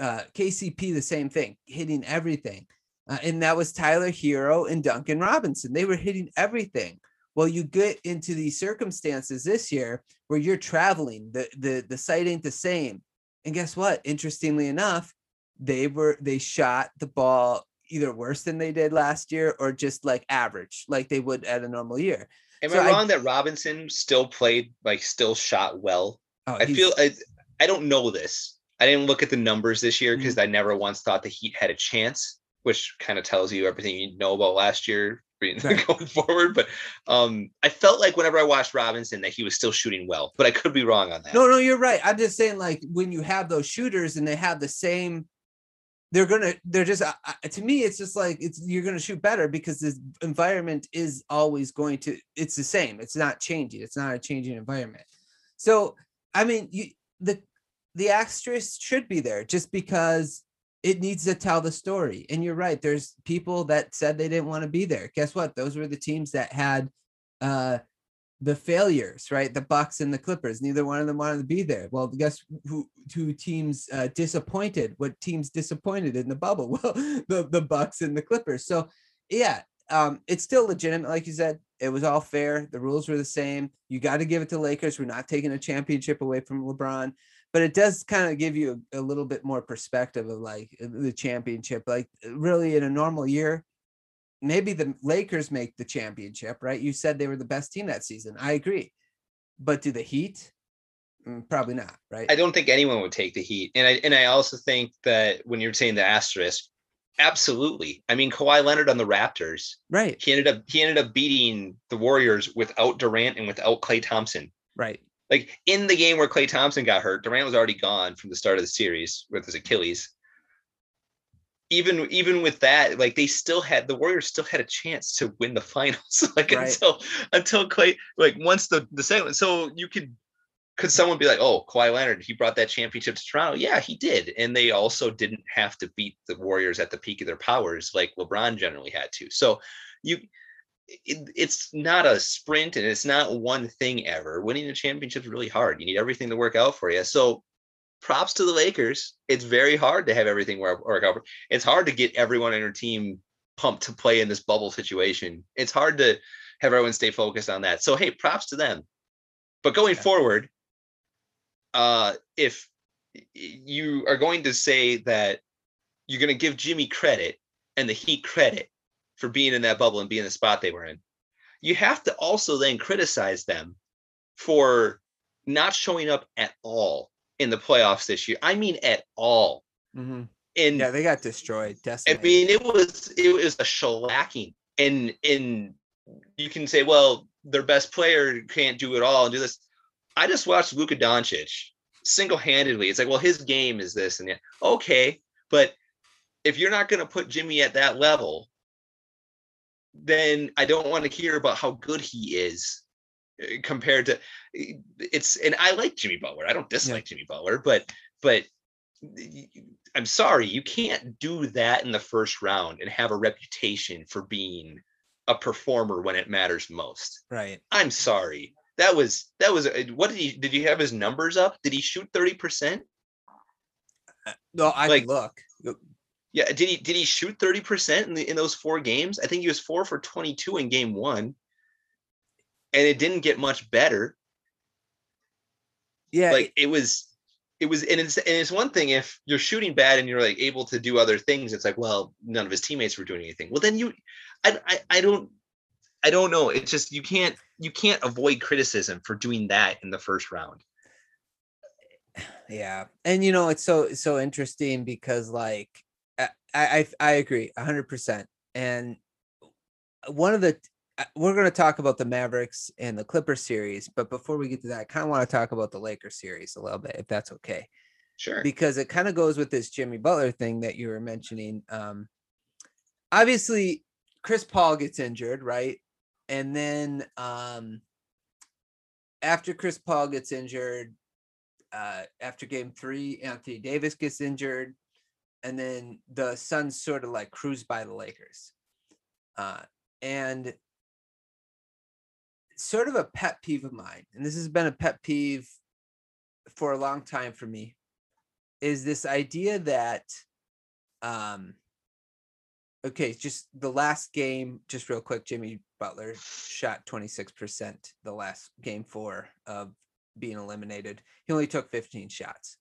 Uh, KCP, the same thing, hitting everything. Uh, and that was Tyler Herro and Duncan Robinson. They were hitting everything. Well, you get into these circumstances this year where you're traveling, the the the site ain't the same. And guess what? Interestingly enough, they were they shot the ball either worse than they did last year or just like average, like they would at a normal year. Am so I wrong I, that Robinson still played like still shot well? Oh, I feel I, I don't know this. I didn't look at the numbers this year because mm-hmm. I never once thought the Heat had a chance, which kind of tells you everything you know about last year right. going forward. But um, I felt like whenever I watched Robinson that he was still shooting well, but I could be wrong on that. No, no, you're right. I'm just saying, like when you have those shooters and they have the same, they're gonna, they're just uh, to me, it's just like it's you're gonna shoot better because this environment is always going to, it's the same. It's not changing. It's not a changing environment. So I mean, you the the asterisk should be there just because it needs to tell the story. And you're right. There's people that said they didn't want to be there. Guess what? Those were the teams that had uh, the failures, right? The Bucks and the Clippers. Neither one of them wanted to be there. Well, guess who? Two teams uh, disappointed. What teams disappointed in the bubble? Well, the the Bucks and the Clippers. So, yeah, um, it's still legitimate. Like you said, it was all fair. The rules were the same. You got to give it to Lakers. We're not taking a championship away from LeBron but it does kind of give you a, a, little bit more perspective of like uh, the championship. Like uh, really in a normal year, maybe the Lakers make the championship, right? You said they were the best team that season. I agree. But do the Heat? Mm, probably not, right? I don't think anyone would take the Heat. And I and I also think that when you're saying the asterisk, absolutely. I mean, Kawhi Leonard on the Raptors, right? He ended up he ended up beating the Warriors without Durant and without Klay Thompson. Right like in the game where Klay Thompson got hurt, Durant was already gone from the start of the series with his Achilles. Even even with that, like they still had the Warriors still had a chance to win the finals. like right. until until Klay, like once the the second. So you could could someone be like, oh, Kawhi Leonard, he brought that championship to Toronto? Yeah, he did. And they also didn't have to beat the Warriors at the peak of their powers like LeBron generally had to. So you it, it's not a sprint and it's not one thing ever. Winning a championship is really hard. You need everything to work out for you. So props to the Lakers. It's very hard to have everything work, work out. It's hard to get everyone on your team pumped to play in this bubble situation. It's hard to have everyone stay focused on that. So hey, props to them. But going yeah. forward, uh, if you are going to say that you're going to give Jimmy credit and the Heat credit for being in that bubble and being the spot they were in. You have to also then criticize them for not showing up at all in the playoffs this year. I mean, at all. Mm-hmm. And yeah, they got destroyed. Decimated. I mean, it was it was a shellacking, and and you can say, well, their best player can't do it all and do this. I just watched Luka Doncic single handedly. It's like, well, his game is this and that. Okay, but if you're not going to put Jimmy at that level, then I don't want to hear about how good he is eh, compared to eh, it's and I like Jimmy Butler. I don't dislike yeah. Jimmy Butler, but but I'm sorry, you can't do that in the first round and have a reputation for being a performer when it matters most. Right. I'm sorry. That was that was eh, what did he did you have his numbers up? Did he shoot 30%? Uh, no, I like, look. Yeah, did he did he shoot 30% in the in those four games? I think he was 4 for 22 in game 1. And it didn't get much better. Yeah, Like it was it was and it's and it's one thing if you're shooting bad and you're like able to do other things it's like well none of his teammates were doing anything. Well then you I I, I don't I don't know. It's just you can't you can't avoid criticism for doing that in the first round. yeah and you know it's so so interesting because like i i i agree 100% and one of the uh, we're going to talk about the mavericks and the clipper series but before we get to that i kind of want to talk about the lakers series a little bit if that's okay Sure. because it kind of goes with this jimmy butler thing that you were mentioning um obviously chris paul gets injured right and then um after chris paul gets injured uh, after game three, Anthony Davis gets injured, and then the Suns sort of like cruise by the Lakers. Uh, and sort of a pet peeve of mine, and this has been a pet peeve for a long time for me, is this idea that, um, okay, just the last game, just real quick, Jimmy Butler shot 26% the last game four of being eliminated. He only took 15 shots.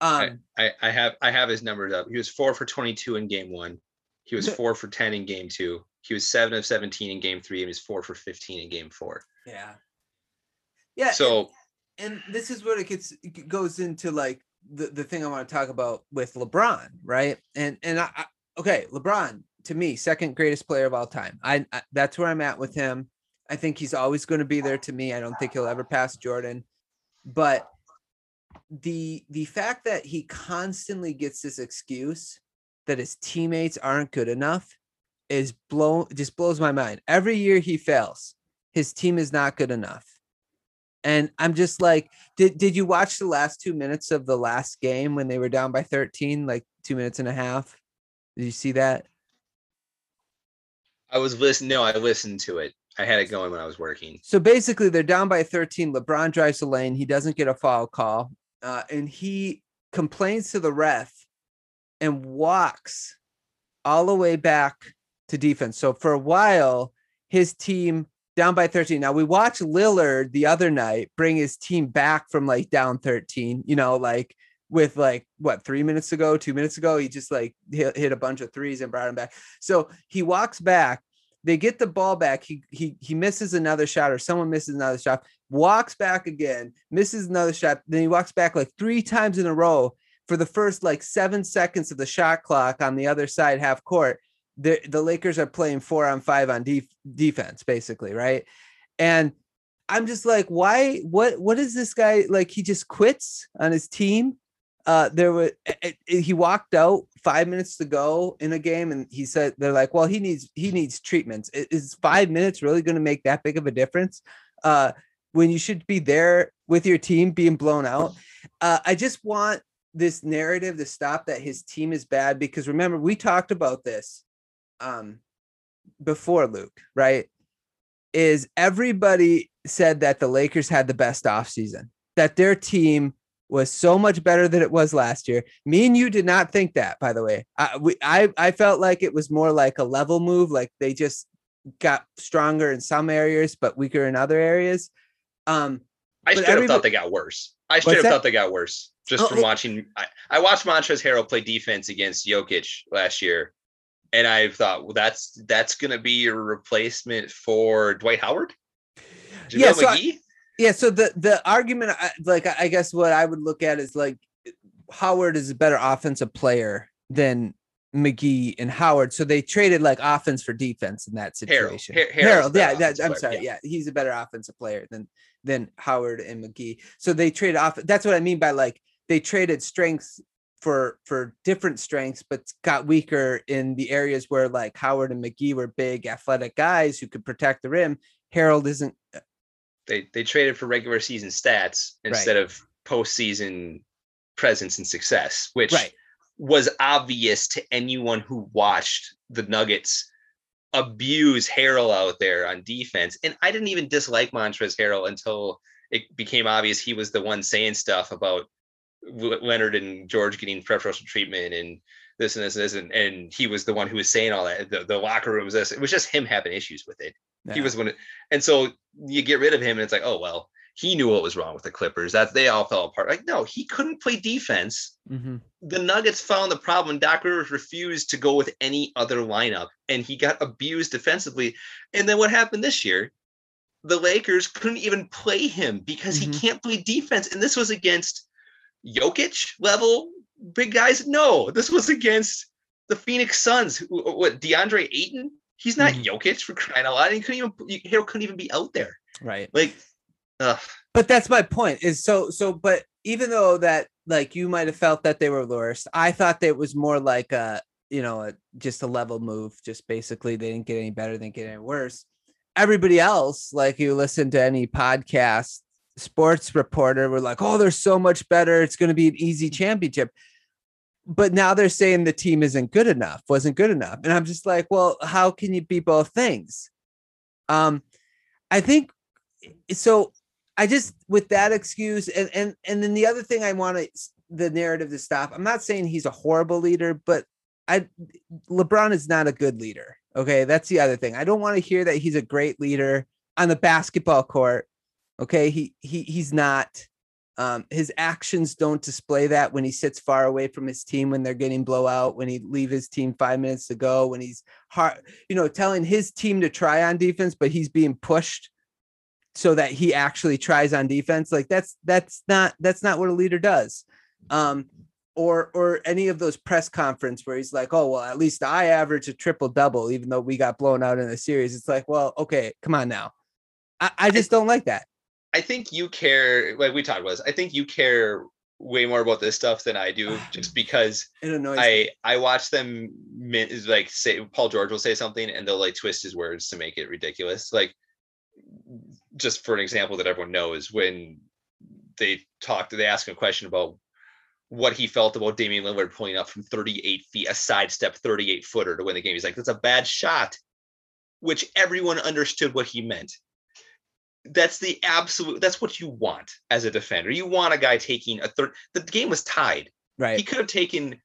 Um, I, I have I have his numbers up. He was four for 22 in game one. He was four for 10 in game two. He was seven of 17 in game three. And he was four for 15 in game four. yeah. Yeah. and- So and this is what it gets it goes into like the, the thing I want to talk about with LeBron, right? And and I, I okay, LeBron to me second greatest player of all time. I, I that's where I'm at with him. I think he's always going to be there to me. I don't think he'll ever pass Jordan. But the the fact that he constantly gets this excuse that his teammates aren't good enough is blow just blows my mind. Every year he fails, his team is not good enough. And I'm just like, did did you watch the last two minutes of the last game when they were down by 13, like two minutes and a half? Did you see that? I was listening. No, I listened to it. I had it going when I was working. So basically, they're down by 13. LeBron drives the lane. He doesn't get a foul call, uh, and he complains to the ref and walks all the way back to defense. So for a while, his team down by 13. Now we watched Lillard the other night bring his team back from like down 13. You know, like with like what three minutes ago, two minutes ago, he just like hit, hit a bunch of threes and brought him back. So he walks back they get the ball back. He he he misses another shot, or someone misses another shot. Walks back again, misses another shot. Then he walks back like three times in a row for the first like seven seconds of the shot clock on the other side, half court. The the Lakers are playing four on five on def- defense, basically, right? And I'm just like, why? What? What is this guy like? He just quits on his team. Uh, there was he walked out five minutes to go in a game, and he said they're like, well, he needs he needs treatments. Is five minutes really going to make that big of a difference? Uh, when you should be there with your team being blown out. Uh, I just want this narrative to stop that his team is bad because remember we talked about this um before Luke, right? Is everybody said that the Lakers had the best offseason, that their team was so much better than it was last year. Me and you did not think that, by the way. I we, I I felt like it was more like a level move, like they just got stronger in some areas but weaker in other areas. Um I up everybo- thought they got worse. I up that? thought they got worse just Oh, from it- watching. I, I watched Montrezl Harrell play defense against Jokic last year, and I thought, well, that's that's gonna be your replacement for Dwight Howard. JaVale Yeah, so I- McGee? Yeah so the the argument uh, I- like i guess what i would look at is like howard is a better offensive player than mcgee and howard so they traded like offense for defense in that situation Har- Harrell's Harrell yeah that, i'm player, sorry yeah. yeah. he's a better offensive player than than howard and mcgee so they traded off that's what i mean by like they traded strengths for for different strengths but got weaker in the areas where like howard and mcgee were big athletic guys who could protect the rim Harrell isn't They they traded for regular season stats instead of postseason presence and success, which right was obvious to anyone who watched the Nuggets abuse Harrell out there on defense. And I didn't even dislike Montrezl Harrell until it became obvious he was the one saying stuff about Leonard and George getting preferential treatment and this and this and this, and, and he was the one who was saying all that. The, the locker room was this. It was just him having issues with it. Yeah. He was one, and so you get rid of him, and it's like, oh well, he knew what was wrong with the Clippers. That they all fell apart. Like, no, he couldn't play defense. Mhm. The Nuggets found the problem. Doc Rivers refused to go with any other lineup, and he got abused defensively. And then what happened this year? The Lakers couldn't even play him because Mhm. he can't play defense. And this was against Jokic level big guys. No, this was against the Phoenix Suns. Who, what DeAndre Ayton? He's not Mhm. Jokic for crying out loud. He couldn't even he couldn't even be out there. Right. Like, ugh. But that's my point. Is so so. But even though that like you might have felt that they were worse, I thought that it was more like a you know a, just a level move. Just basically they didn't get any better, they didn't get any worse. Everybody else, like you listen to any podcast, sports reporter, were like, "Oh, they're so much better. It's going to be an easy championship." But now they're saying the team isn't good enough, wasn't good enough, and I'm just like, "Well, how can you be both things?" Um, I think so. I just with that excuse and and and then the other thing I want the narrative to stop. I'm not saying he's a horrible leader, but I LeBron is not a good leader. Okay, that's the other thing. I don't want to hear that he's a great leader on the basketball court. Okay, he he he's not. Um, his actions don't display that when he sits far away from his team when they're getting blowout, when he leave his team five minutes to go, when he's hard, you know, telling his team to try on defense, but he's being pushed so that he actually tries on defense. Like that's that's not that's not what a leader does. Um, or or any of those press conference where he's like, oh well, at least I average a triple double, even though we got blown out in the series. It's like, well, okay, come on now. I, I just don't like that. I think you care, like we talked about this, I think you care way more about this stuff than I do, just because I me. I watch them is like say Paul George will say something and they'll like twist his words to make it ridiculous. Like just for an example that everyone knows, when they talked, they him a question about what he felt about Damian Lillard pulling up from 38 feet, a sidestep 38 footer to win the game. He's like, that's a bad shot, which everyone understood what he meant. That's the absolute, that's what you want as a defender. You want a guy taking a third, the game was tied Right. he could have taken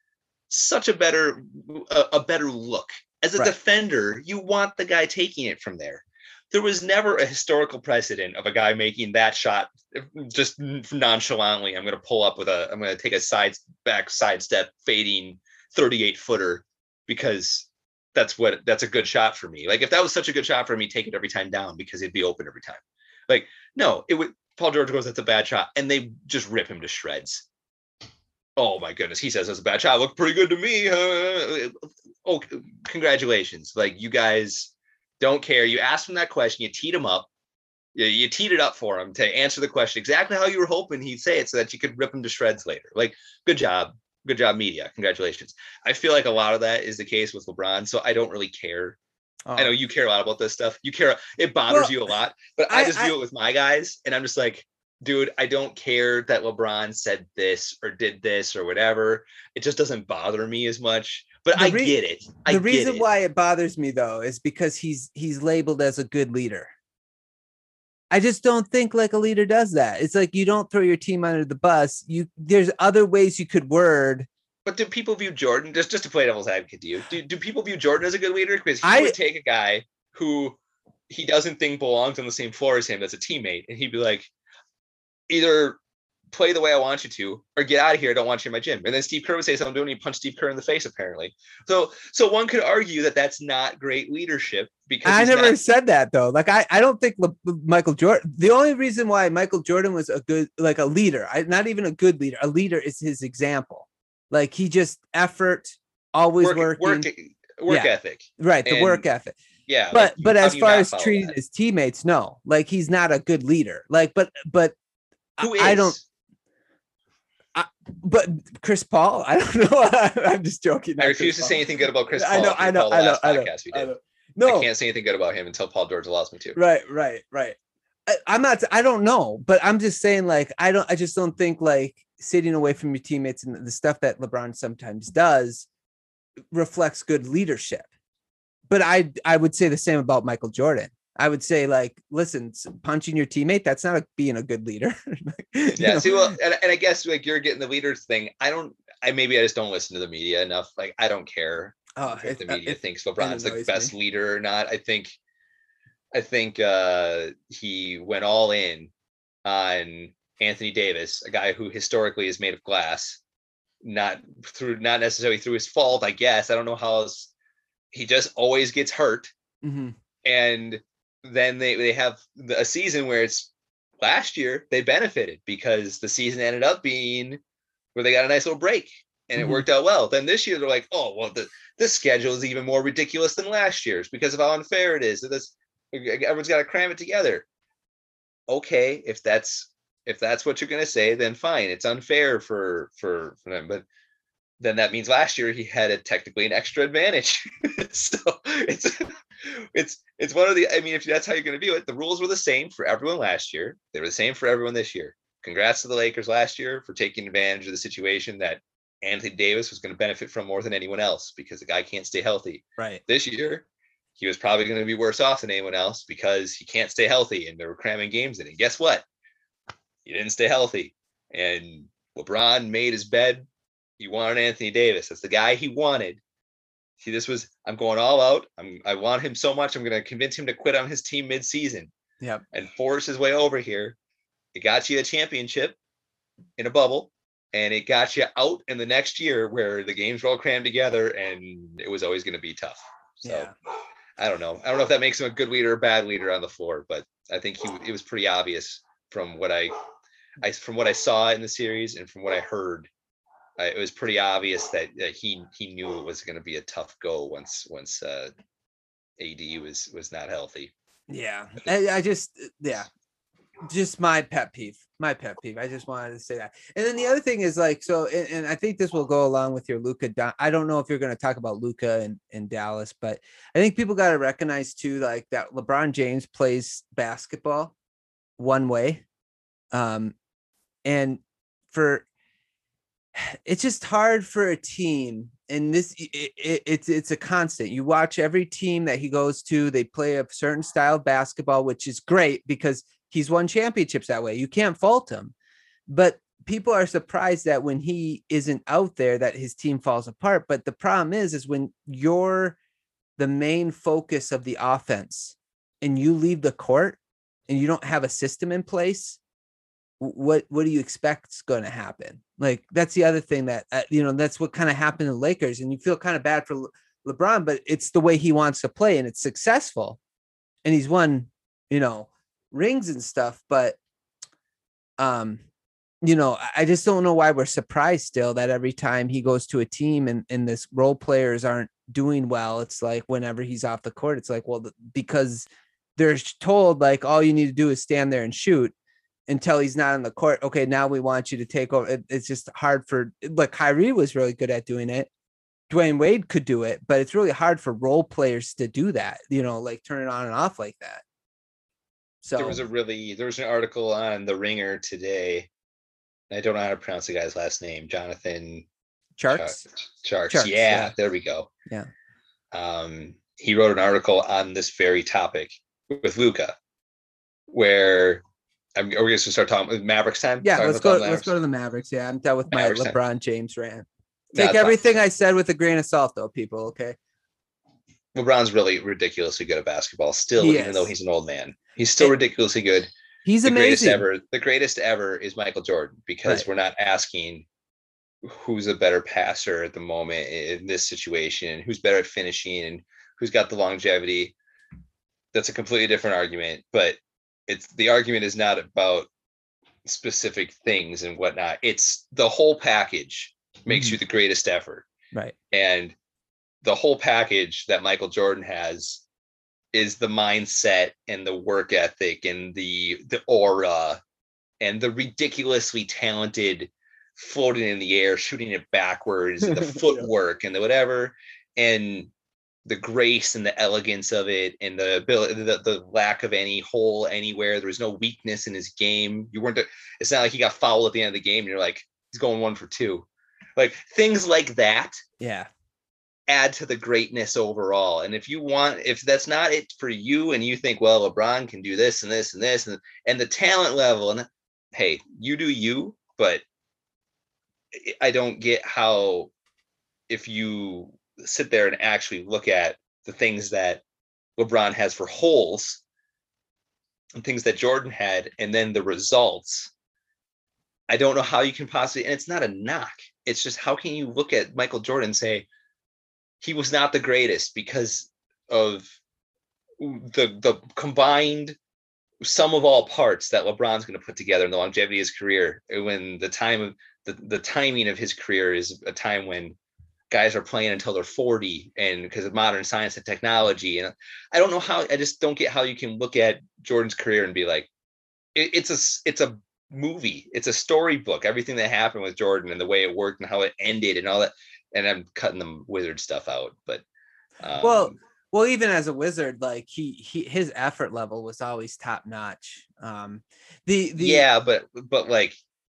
such a better a, a better look as a Right. defender you want the guy taking it from there there was never a historical precedent of a guy making that shot just nonchalantly i'm going to pull up with a i'm going to take a side back sidestep fading 38 footer because that's what that's a good shot for me like if that was such a good shot for me take it every time down because it'd be open every time like no it would paul george goes that's a bad shot and they just rip him to shreds Oh my goodness, he says that's a bad shot. Looked pretty good to me. Oh, congratulations! Like you guys don't care. You asked him that question. You teed him up. You, you teed it up for him to answer the question exactly how you were hoping he'd say it, so that you could rip him to shreds later. Like, good job, good job, media. Congratulations. I feel like a lot of that is the case with LeBron, so I don't really care. I know Oh, you care a lot about this stuff. You care. It bothers Well, you a lot, but I, I- just I- do it with my guys, and I'm just like, dude, I don't care that LeBron said this or did this or whatever. It just doesn't bother me as much. But I re- get it. I the reason it. why it bothers me though is because he's he's labeled as a good leader. I just don't think like a leader does that. It's like you don't throw your team under the bus. You there's other ways you could word. But do people view Jordan just just to play devil's advocate? Do you do, do people view Jordan as a good leader? Because he I- would take a guy who he doesn't think belongs on the same floor as him that's a teammate, and he'd be like, either play the way I want you to, or get out of here. I don't want you in my gym. And then Steve Kerr would say something, and he punched Steve Kerr in the face. Apparently, so so one could argue that that's not great leadership because I never not- said that though. Like I, I don't think Le- Michael Jordan. The only reason why Michael Jordan was a good, like a leader, I, not even a good leader. A leader is his example. Like he just effort, always work, working. work work Yeah. ethic. right, the work ethic. Yeah, but like, but as far as treating that? his teammates, no, like he's not a good leader. Like, but but I- who is I don't. I, But Chris Paul, I don't know. I'm just joking. I refuse to Chris say anything good about Chris Paul. I know, I know, I know, I know, podcast we I know. I can't say anything good about him until Paul George allows me to. right, right, right. I, I'm not. I don't know, but I'm just saying. Like, I don't. I just don't think like sitting away from your teammates and the stuff that LeBron sometimes does reflects good leadership. But I I would say the same about Michael Jordan. I would say like, listen, punching your teammate that's not a, being a good leader. Yeah. know? See, well, and, and I guess like you're getting the leaders thing. I don't. I maybe I just don't listen to the media enough. Like I don't care Oh, if it, the uh, media it- thinks LeBron's the best me. leader or not. I think I think uh he went all in on Anthony Davis, a guy who historically is made of glass, not through not necessarily through his fault, I guess. I don't know how else he just always gets hurt. Mhm. And then they, they have a season where it's last year they benefited because the season ended up being where they got a nice little break and Mhm. it worked out well. Then this year they're like, oh well, the this schedule is even more ridiculous than last year's because of how unfair it is. This everyone's got to cram it together. Okay, if that's if that's what you're gonna say, then fine. It's unfair for for, for them, but then that means last year he had a technically an extra advantage. so it's it's it's one of the I mean, if that's how you're gonna view it, the rules were the same for everyone last year. They were the same for everyone this year. Congrats to the Lakers last year for taking advantage of the situation that Anthony Davis was going to benefit from more than anyone else because the guy can't stay healthy. Right. This year, he was probably going to be worse off than anyone else because he can't stay healthy and they were cramming games in. And guess what? He didn't stay healthy. And LeBron made his bed. He wanted Anthony Davis. That's the guy he wanted. See, this was I'm going all out. I'm I want him so much. I'm going to convince him to quit on his team mid-season Yep. and force his way over here. It got you a championship in a bubble, and it got you out in the next year where the games were all crammed together, and it was always going to be tough. So Yeah. I don't know. I don't know if that makes him a good leader or bad leader on the floor, but I think he it was pretty obvious from what I, I from what I saw in the series and from what I heard. Uh, it was pretty obvious that, that he he knew it was going to be a tough go once once uh, AD was was not healthy. Yeah. I, I just yeah. Just my pet peeve. My pet peeve. I just wanted to say that. And then the other thing is like so, and, and I think this will go along with your Luka. I don't know if you're going to talk about Luka and, and Dallas, but I think people got to recognize too, like that LeBron James plays basketball one way. Um, and for it's just hard for a team and this it, it, it's it's a constant you watch every team that he goes to they play a certain style of basketball which is great because he's won championships that way. You can't fault him. But people are surprised that when he isn't out there that his team falls apart. But the problem is is when you're the main focus of the offense and you leave the court and you don't have a system in place what what do you expect's going to happen? Like that's the other thing that uh, you know that's what kind of happened to the lakers. And you feel kind of bad for Le- lebron but it's the way he wants to play and it's successful. And he's won you know rings and stuff but um you know I- just don't know why we're surprised still that every time he goes to a team and and this role players aren't doing well it's like whenever he's off the court it's like well because they're told like all you need to do is stand there and shoot until he's not on the court. Okay, now we want you to take over. It- it's just hard for like Kyrie was really good at doing it. Dwyane Wade could do it, but it's really hard for role players to do that. You know, like turn it on and off like that. So There was a really there was an article on the Ringer today. I don't know how to pronounce the guy's last name. Jonathan Tjarks. Sharks, yeah, yeah. there we go. Yeah. Um, he wrote an article on this very topic with Luka, where I'm, are we going to start talking with Mavericks time? Yeah, let's go. Let's go to the Mavericks. Yeah, I'm done with my Mavericks time. LeBron James rant. No, Take fine. everything I said with a grain of salt, though, people. Okay. LeBron's really ridiculously good at basketball still, He even though he's an old man. He's still It- ridiculously good. He's the greatest ever. The greatest ever is Michael Jordan because Right. we're not asking who's a better passer at the moment in this situation, who's better at finishing, and who's got the longevity. That's a completely different argument, but it's the argument is not about specific things and whatnot. It's the whole package makes you mm-hmm. the greatest effort Right. and the whole package that Michael Jordan has is the mindset and the work ethic and the the aura and the ridiculously talented floating in the air shooting it backwards and the footwork and the whatever and the grace and the elegance of it and the ability the, the lack of any hole anywhere. There was no weakness in his game. You weren't it's not like he got fouled at the end of the game and you're like he's going one for two. Like things like that Yeah. Add to the greatness overall. And if you want, if that's not it for you, and you think, well, LeBron can do this and this and this, and and the talent level, and hey, you do you, but I don't get how if you sit there and actually look at the things that LeBron has for holes and things that Jordan had, and then the results. I don't know how you can possibly, and it's not a knock. It's just how can you look at Michael Jordan say he was not the greatest because of the the combined sum of all parts that LeBron's going to put together in the longevity of his career. Uh, when the time of the, the timing of his career is a time when guys are playing until they're 40 and because of modern science and technology. And I don't know how I just don't get how you can look at Jordan's career and be like, it, it's a it's a movie, it's a storybook, everything that happened with Jordan and the way it worked and how it ended and all that. And I'm cutting the wizard stuff out, but um, well, well, even as a wizard, like he he his effort level was always top notch. Um, the the yeah, but but like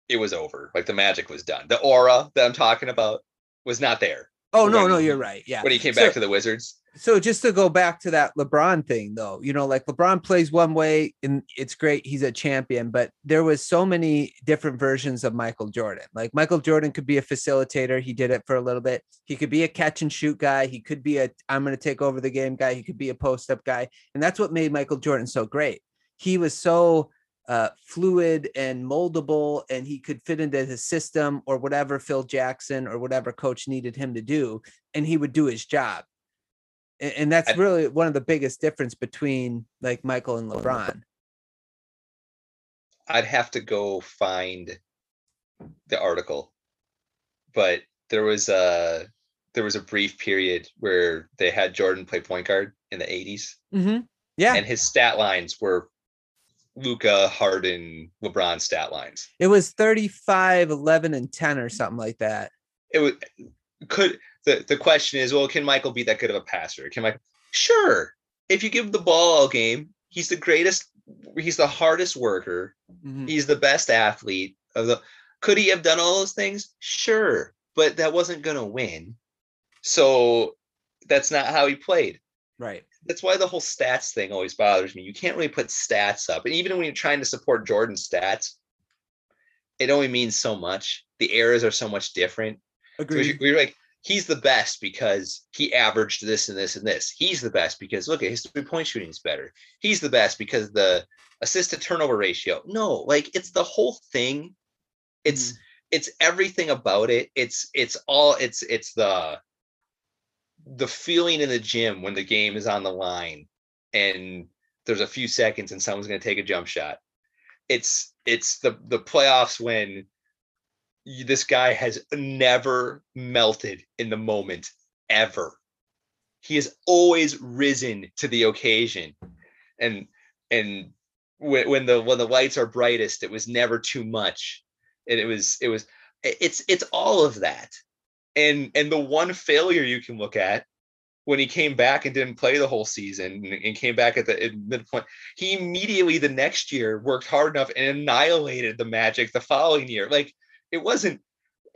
it was over. Like the magic was done. The aura that I'm talking about was not there. Oh no, no, you're right. Yeah. When he came so, back to the Wizards. So just to go back to that LeBron thing though, you know, like LeBron plays one way and it's great, he's a champion, but there was so many different versions of Michael Jordan. Like Michael Jordan could be a facilitator, he did it for a little bit. He could be a catch and shoot guy, he could be a I'm going to take over the game guy, he could be a post up guy, and that's what made Michael Jordan so great. He was so uh, fluid and moldable, and he could fit into his system or whatever Phil Jackson or whatever coach needed him to do, and he would do his job. And, and that's really one of the biggest difference between like Michael and LeBron. I'd have to go find the article, but there was a there was a brief period where they had Jordan play point guard in the 80s. Mm-hmm. Yeah. And his stat lines were Luka, Harden, LeBron stat lines. It was 35, 11, and 10 or something like that. It was could the, the question is, well, can Michael be that good of a passer? Can Michael sure. If you give the ball all game, he's the greatest, he's the hardest worker, mm-hmm. he's the best athlete of the could he have done all those things? Sure, but that wasn't gonna win. So that's not how he played. Right that's why the whole stats thing always bothers me. You can't really put stats up. And even when you're trying to support Jordan's stats, it only means so much. The eras are so much different. Agreed. So you're like, he's the best because he averaged this and this and this. He's the best because look at his three point shooting is better. He's the best because the assist to turnover ratio. No, like it's the whole thing. It's mm. it's everything about it. It's it's all it's it's the the feeling in the gym when the game is on the line and there's a few seconds and someone's going to take a jump shot. It's it's the the playoffs when this guy has never melted in the moment ever. He has always risen to the occasion, and and when, when the when the lights are brightest, it was never too much, and it was it was it's it's all of that and and the one failure you can look at when he came back and didn't play the whole season and, came back at the midpoint, he immediately the next year worked hard enough and annihilated the Magic the following year. Like it wasn't,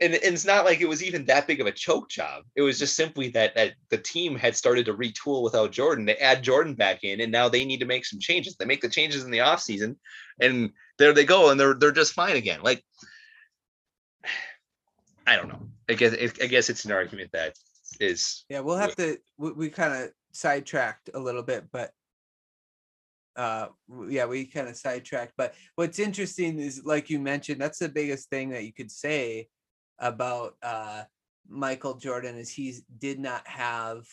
and, and, it's not like it was even that big of a choke job. It was just simply that that the team had started to retool without Jordan. They add Jordan back in, and now they need to make some changes. They make the changes in the offseason, and there they go, and they're they're just fine again. Like I don't know. I guess I guess it's an argument that is. Yeah, we'll have to. We, we kind of sidetracked a little bit, but uh yeah we kind of sidetracked but what's interesting is like you mentioned that's the biggest thing that you could say about uh michael jordan is he did not have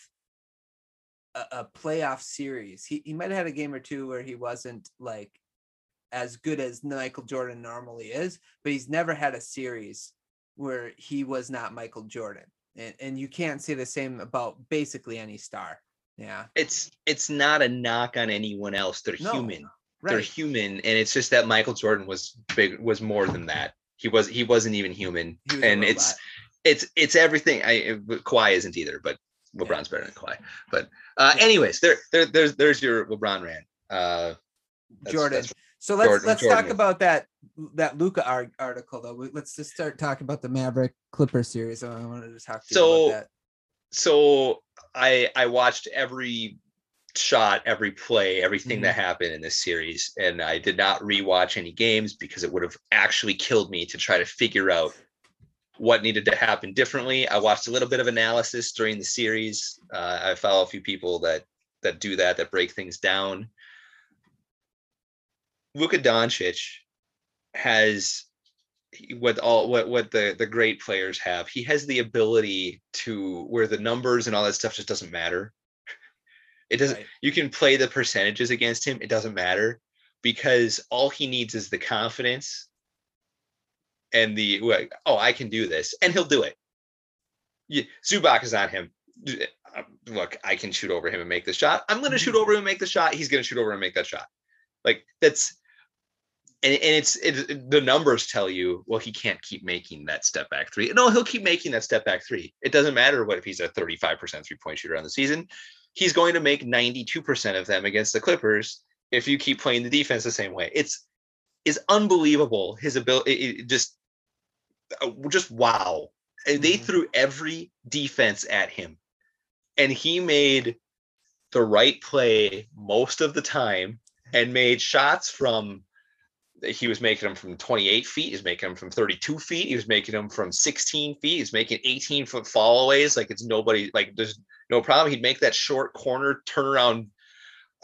a, a playoff series he, he might have had a game or two where he wasn't like as good as michael jordan normally is but he's never had a series where he was not Michael Jordan. And, and you can't say the same about basically any star. Yeah. It's it's not a knock on anyone else. They're no, human. Right. They're human. And it's just that Michael Jordan was big was more than that. He was he wasn't even human. And it's it's it's everything. I Kawhi isn't either, but LeBron's yeah. better than Kawhi. But uh anyways, there there there's there's your LeBron rant. Uh that's, Jordan. That's so let's Jordan, let's Jordan. talk about that that Luka article though. Let's just start talking about the Maverick Clipper series. I wanted to talk to so, you about that. So I I watched every shot, every play, everything mm-hmm. that happened in this series, and I did not rewatch any games because it would have actually killed me to try to figure out what needed to happen differently. I watched a little bit of analysis during the series. Uh, I follow a few people that that do that, that break things down. Luka Doncic has what all what what the the great players have. He has the ability to where the numbers and all that stuff just doesn't matter. It doesn't. Right. You can play the percentages against him. It doesn't matter because all he needs is the confidence and the oh I can do this and he'll do it. Yeah, Zubac is on him. Look, I can shoot over him and make the shot. I'm going to shoot mm-hmm. over him and make the shot. He's going to shoot over and make that shot. Like that's and, and it's it, the numbers tell you well he can't keep making that step back three. No he'll keep making that step back three. It doesn't matter what if he's a 35% three point shooter on the season. He's going to make 92% of them against the clippers if you keep playing the defense the same way. It's is unbelievable his ability it, just uh, just wow. Mm-hmm. they threw every defense at him. And he made the right play most of the time and made shots from he was making them from 28 feet. He's making them from 32 feet. He was making them from 16 feet. He's making 18 foot fallaways. Like it's nobody, like there's no problem. He'd make that short corner turnaround.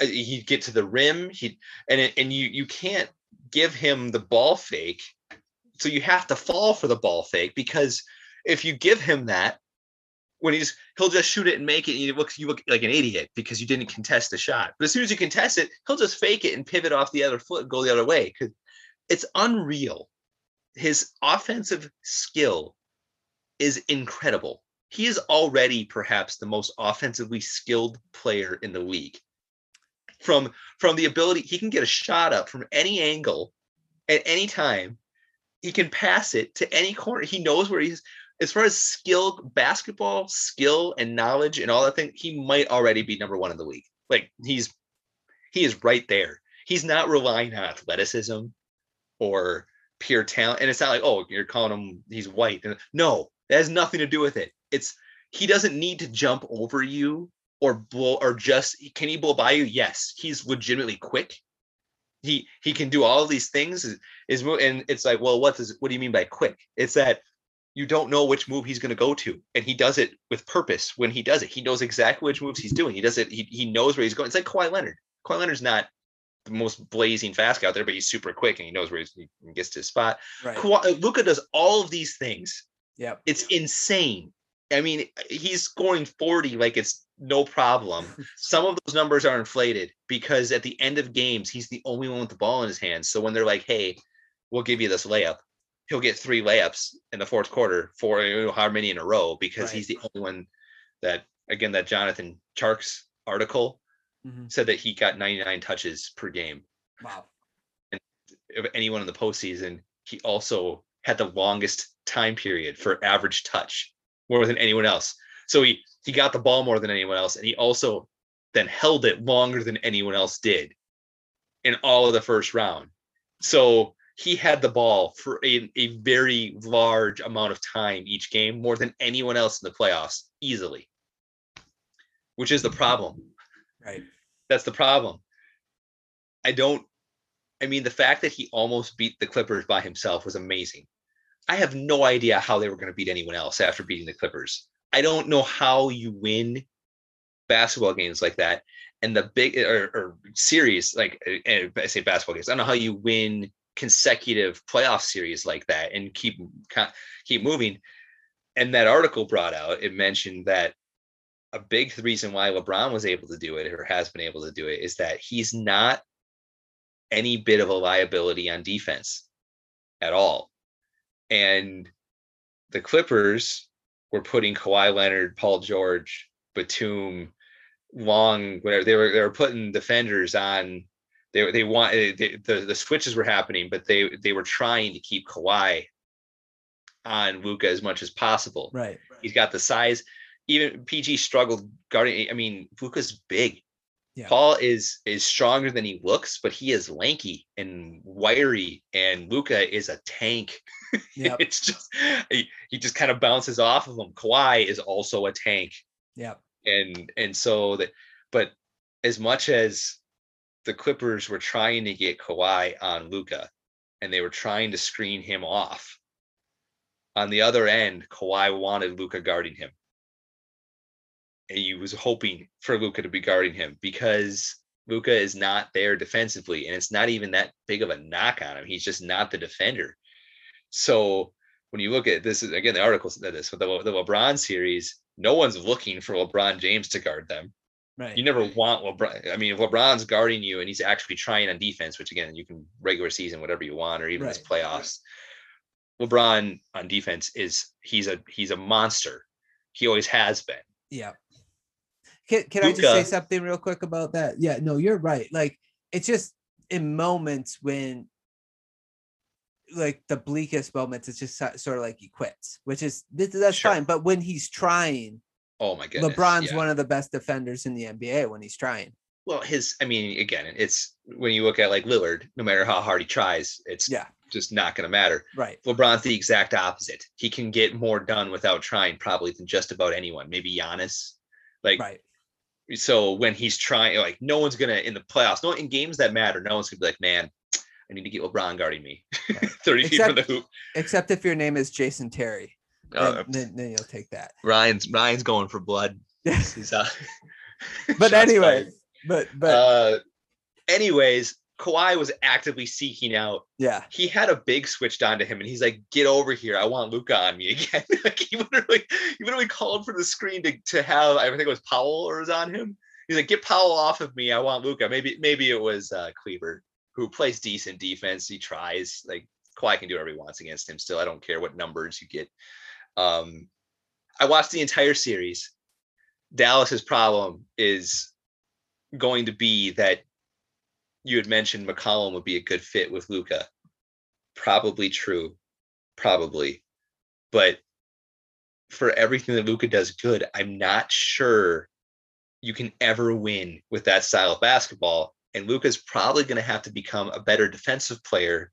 Uh, he'd get to the rim. He and and you you can't give him the ball fake. So you have to fall for the ball fake because if you give him that, when he's he'll just shoot it and make it and you look you look like an idiot because you didn't contest the shot. But as soon as you contest it, he'll just fake it and pivot off the other foot and go the other way. Cause it's unreal. His offensive skill is incredible. He is already perhaps the most offensively skilled player in the league. From from the ability he can get a shot up from any angle at any time. He can pass it to any corner. He knows where he's as far as skill, basketball skill and knowledge and all that thing, he might already be number one in the league. Like he's he is right there. He's not relying on athleticism or pure talent. And it's not like, oh, you're calling him he's white. No, that has nothing to do with it. It's he doesn't need to jump over you or blow or just can he blow by you? Yes, he's legitimately quick. He he can do all these things. Is, is and it's like, well, what does what do you mean by quick? It's that you don't know which move he's going to go to and he does it with purpose when he does it he knows exactly which moves he's doing he does it he, he knows where he's going it's like Kawhi Leonard Kawhi Leonard's not the most blazing fast guy out there, but he's super quick and he knows where he gets to his spot. Right. Uh, Luka does all of these things. Yeah, it's insane. I mean, he's scoring 40 like it's no problem. Some of those numbers are inflated because at the end of games, he's the only one with the ball in his hands. So when they're like, hey, we'll give you this layup, he'll get three layups in the fourth quarter for you know, how many in a row because right. he's the only one that, again, that Jonathan Tjarks' article mm-hmm. said that he got 99 touches per game. Wow. And of anyone in the postseason, he also had the longest time period for average touch, more than anyone else. So he he got the ball more than anyone else, and he also then held it longer than anyone else did in all of the first round. So he had the ball for a, a very large amount of time each game, more than anyone else in the playoffs, easily. Which is the problem. Right. That's the problem. I don't I mean the fact that he almost beat the Clippers by himself was amazing. I have no idea how they were going to beat anyone else after beating the Clippers. I don't know how you win basketball games like that and the big or, or series like eh, eh, I say basketball games. I don't know how you win consecutive playoff series like that and keep keep moving. And that article brought out it mentioned that a big reason why LeBron was able to do it or has been able to do it is that he's not any bit of a liability on defense at all. And the Clippers were putting Kawhi Leonard, Paul George, Batum, Long, whatever they were they were putting defenders on. They they want eh, they, the the switches were happening, but they they were trying to keep Kawhi on Luka as much as possible. Right. He's got the size even PG struggled guarding. I mean, Luka's big. Yeah. Paul is is stronger than he looks, but he is lanky and wiry, and Luka is a tank. Yep. it's just he, he just kind of bounces off of him. Kawhi is also a tank. Yeah. And and so that, but as much as the Clippers were trying to get Kawhi on Luka, and they were trying to screen him off, On the other end, Kawhi wanted Luka guarding him. And he was hoping for Luka to be guarding him because Luka is not there defensively, and it's not even that big of a knock on him. He's just not the defender. So when you look at this, again, the article said this with the, the LeBron series, no one's looking for LeBron James to guard them. Right. You never want LeBron. I mean, if LeBron's guarding you and he's actually trying on defense, which again, you can regular season, whatever you want, or even right. this playoffs. LeBron on defense is he's a he's a monster. He always has been. Yeah. Can, can I just say something real quick about that? Yeah, no, you're right. Like it's just in moments when like the bleakest moments, it's just sort of like he quits, which is that's sure. fine. But when he's trying, Oh my goodness. LeBron's yeah. one of the best defenders in the NBA when he's trying. Well, his I mean, again, it's when you look at like Lillard, no matter how hard he tries, it's yeah just not going to matter. Right. LeBron's the exact opposite. He can get more done without trying, probably than just about anyone. Maybe Giannis. Like, right. So when he's trying, like, no one's gonna in the playoffs, no in games that matter, no one's gonna be like, man, I need to get LeBron guarding me, right. thirty except, feet from the hoop. Except if your name is Jason Terry. Uh, then, then, you'll take that. Ryan's Ryan's going for blood. He's, uh, but anyway, fired. but but uh, anyways, Kawhi was actively seeking out. Yeah, he had a big switched on to him, and he's like, "Get over here! I want Luka on me again." like he literally, he literally called for the screen to to have. I think it was Powell or was on him. He's like, "Get Powell off of me! I want Luka. Maybe maybe it was uh, Kleber who plays decent defense. He tries. Like Kawhi can do whatever he wants against him. Still, I don't care what numbers you get um, I watched the entire series. Dallas's problem is going to be that you had mentioned McCollum would be a good fit with Luka. Probably true, probably, but for everything that Luka does good, I'm not sure you can ever win with that style of basketball. And Luka's probably going to have to become a better defensive player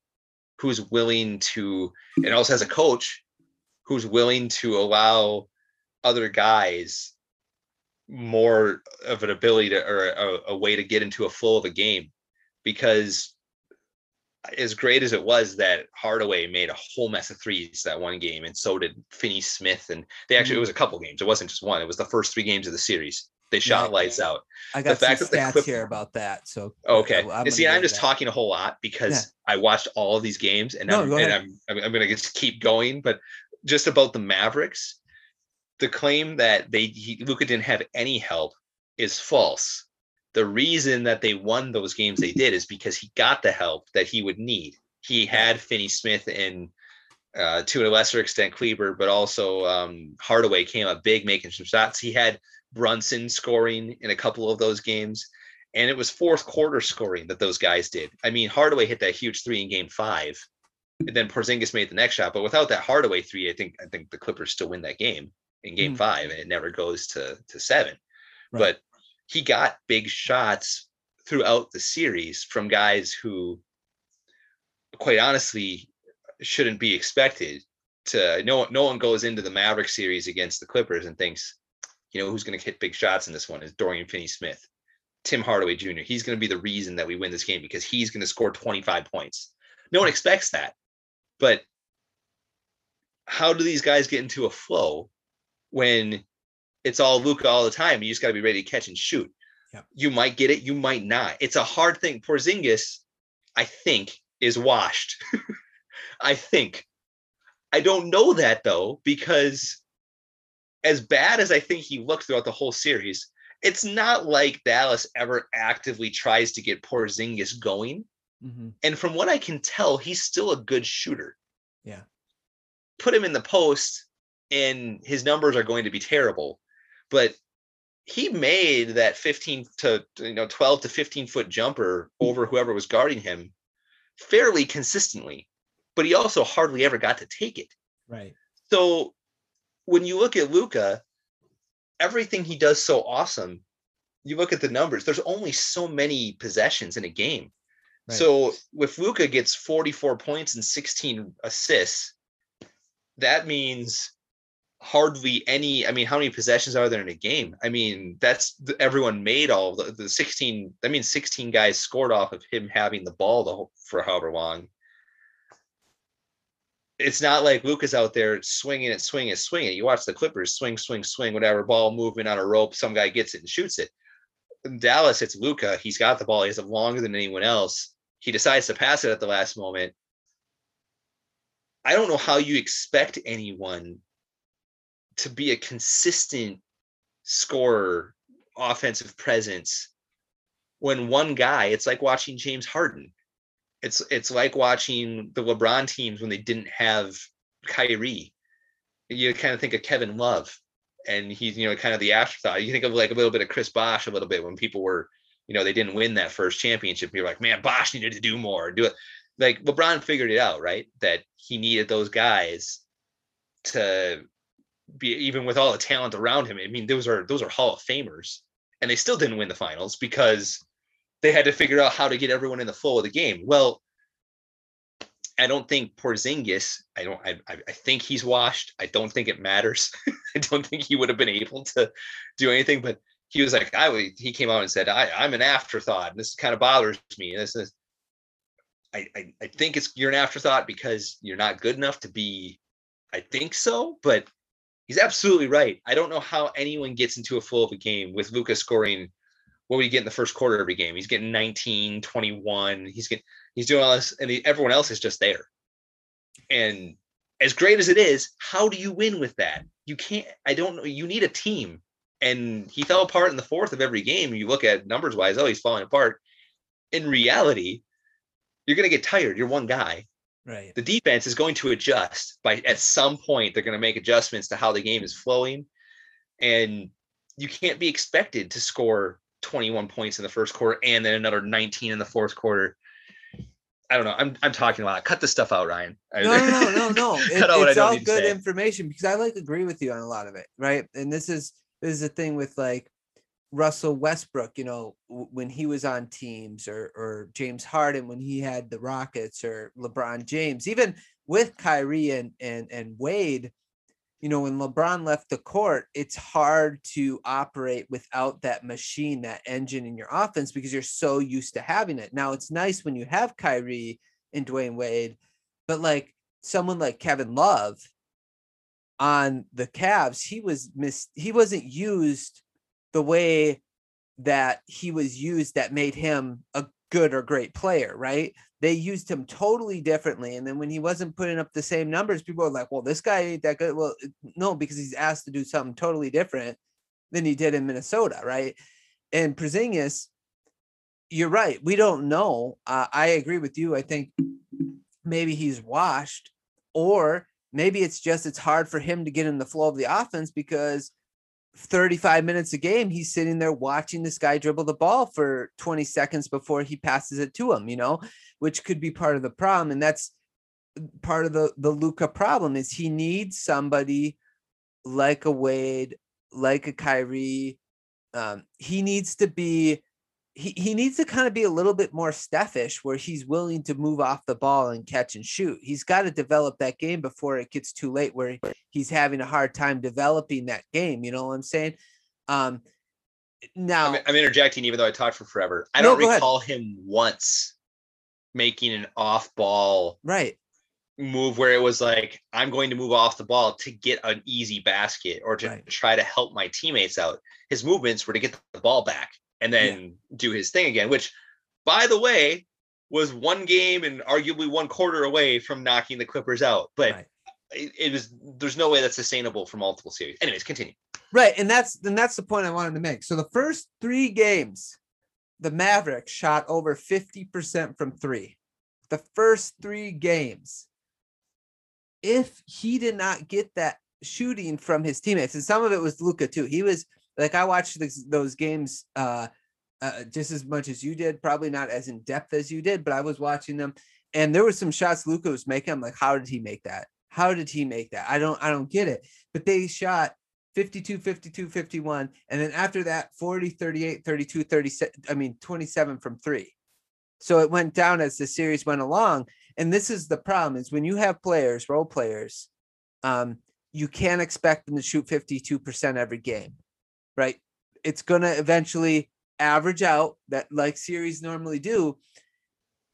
who's willing to, and also has a coach who's willing to allow other guys more of an ability to or a, a, way to get into a flow of a game because as great as it was that Hardaway made a whole mess of threes that one game, and so did Finney Smith. And they actually, it mm. was a couple games. It wasn't just one. It was the first three games of the series. They shot yeah, lights out. I got the fact some stats Clip- here about that. So okay, I'm see, I'm just that. talking a whole lot because yeah. I watched all of these games, and, no, I'm, and I'm, I'm, I'm gonna just keep going. But just about the Mavericks, the claim that they he, Luka didn't have any help is false. The reason that they won those games they did is because he got the help that he would need. He had Finney Smith and uh, to a lesser extent Kleber, but also um, Hardaway came up big, making some shots. He had Brunson scoring in a couple of those games, and it was fourth quarter scoring that those guys did. I mean, Hardaway hit that huge three in Game Five, and then Porzingis made the next shot. But without that Hardaway three, I think I think the Clippers still win that game in game mm. five, and it never goes to to seven. Right. But he got big shots throughout the series from guys who, quite honestly, shouldn't be expected to. No, no one goes into the Maverick series against the Clippers and thinks, you know, who's going to hit big shots in this one is Dorian Finney-Smith, Tim Hardaway Jr. He's going to be the reason that we win this game because he's going to score 25 points. No one expects that. But how do these guys get into a flow when it's all Luka all the time? You just got to be ready to catch and shoot. Yep. You might get it, you might not. It's a hard thing. Porzingis, I think, is washed. I think. I don't know that though, because as bad as I think he looked throughout the whole series, it's not like Dallas ever actively tries to get Porzingis going. Mm-hmm. And from what I can tell, he's still a good shooter. Yeah. Put him in the post, and his numbers are going to be terrible. But he made that 15 to you know 12 to 15 foot jumper hmm. over whoever was guarding him fairly consistently but he also hardly ever got to take it. Right. So when you look at luka everything he does so awesome you look at the numbers there's only so many possessions in a game. Right. so if luka gets 44 points and 16 assists, that means hardly any. I mean, how many possessions are there in a game? I mean, that's everyone made all the, the 16. i mean 16 guys scored off of him having the ball the whole, for however long. it's not like Luka's out there swinging it, swinging it, swinging it. You watch the Clippers swing, swing, swing, whatever ball movement on a rope. Some guy gets it and shoots it. In Dallas, it's Luka. He's got the ball. He has it longer than anyone else. He decides to pass it at the last moment. I don't know how you expect anyone to be a consistent scorer, offensive presence when one guy, it's like watching James Harden. It's it's like watching the LeBron teams when they didn't have Kyrie. You kind of think of Kevin Love, and he's you know kind of the afterthought. You think of like a little bit of Chris Bosh a little bit when people were, you know, they didn't win that first championship. You're like, man, Bosh needed to do more, do it. Like LeBron figured it out, right? That he needed those guys to be even with all the talent around him. I mean, those are those are Hall of Famers, and they still didn't win the finals because they had to figure out how to get everyone in the flow of the game. Well, I don't think Porzingis. I don't. I, I think he's washed. I don't think it matters. I don't think he would have been able to do anything. But he was like, I. He came out and said, I, I'm an afterthought. And this kind of bothers me. And this is. I, I, I think it's you're an afterthought because you're not good enough to be. I think so, but he's absolutely right. I don't know how anyone gets into a full of a game with Luka scoring what he get in the first quarter every game? He's getting 19, 21. He's getting he's doing all this, and everyone else is just there. And as great as it is, how do you win with that? You can't. I don't know. You need a team. And he fell apart in the fourth of every game. You look at numbers wise, oh, he's falling apart. In reality, you're going to get tired. You're one guy. Right. The defense is going to adjust by at some point. They're going to make adjustments to how the game is flowing, and you can't be expected to score 21 points in the first quarter and then another 19 in the fourth quarter. I don't know. I'm I'm talking a lot. Cut this stuff out, Ryan. No, no, no, no, no. It, it's all good information because I like agree with you on a lot of it, right? And this is this is the thing with like Russell Westbrook, you know, when he was on teams, or or James Harden when he had the Rockets, or LeBron James, even with Kyrie and and and Wade, you know, when LeBron left the court, it's hard to operate without that machine, that engine in your offense because you're so used to having it. Now it's nice when you have Kyrie and Dwyane Wade, but like someone like Kevin Love on the Cavs, he was missed, he wasn't used the way that he was used that made him a good or great player, right? they used him totally differently. And then when he wasn't putting up the same numbers, people were like, well, this guy ain't that good. Well, no, because he's asked to do something totally different than he did in Minnesota, right? And Porzingis, you're right. We don't know. Uh, I agree with you. I think maybe he's washed, or maybe it's just it's hard for him to get in the flow of the offense because 35 minutes a game, he's sitting there watching this guy dribble the ball for 20 seconds before he passes it to him, you know, which could be part of the problem. And that's part of the, the Luka problem is he needs somebody like a Wade, like a Kyrie. Um, he needs to be he, he needs to kind of be a little bit more steffish where he's willing to move off the ball and catch and shoot. He's got to develop that game before it gets too late where he's having a hard time developing that game. You know what I'm saying? Um, now I'm, I'm interjecting, even though I talked for forever. I no, don't recall ahead. him once making an off ball right move where it was like, I'm going to move off the ball to get an easy basket or to right. try to help my teammates out. His movements were to get the ball back and then yeah. do his thing again, which, by the way, was one game and arguably one quarter away from knocking the Clippers out. But right. it, it was there's no way that's sustainable for multiple series. Anyways, continue. Right, and that's and that's the point I wanted to make. So the first three games, the Mavericks shot over 50% from three. The first three games. If he did not get that shooting from his teammates, and some of it was Luka too. He was like I watched this, those games uh, uh, just as much as you did, probably not as in depth as you did, but I was watching them, and there were some shots Luka was making. I'm like, how did he make that? How did he make that? I don't, I don't get it. But they shot 52, 52, 51, and then after that, 40, 38, 32, 37. I mean, 27 from three. So it went down as the series went along. And this is the problem: is when you have players, role players, um, you can't expect them to shoot 52% every game right? It's going to eventually average out that like series normally do.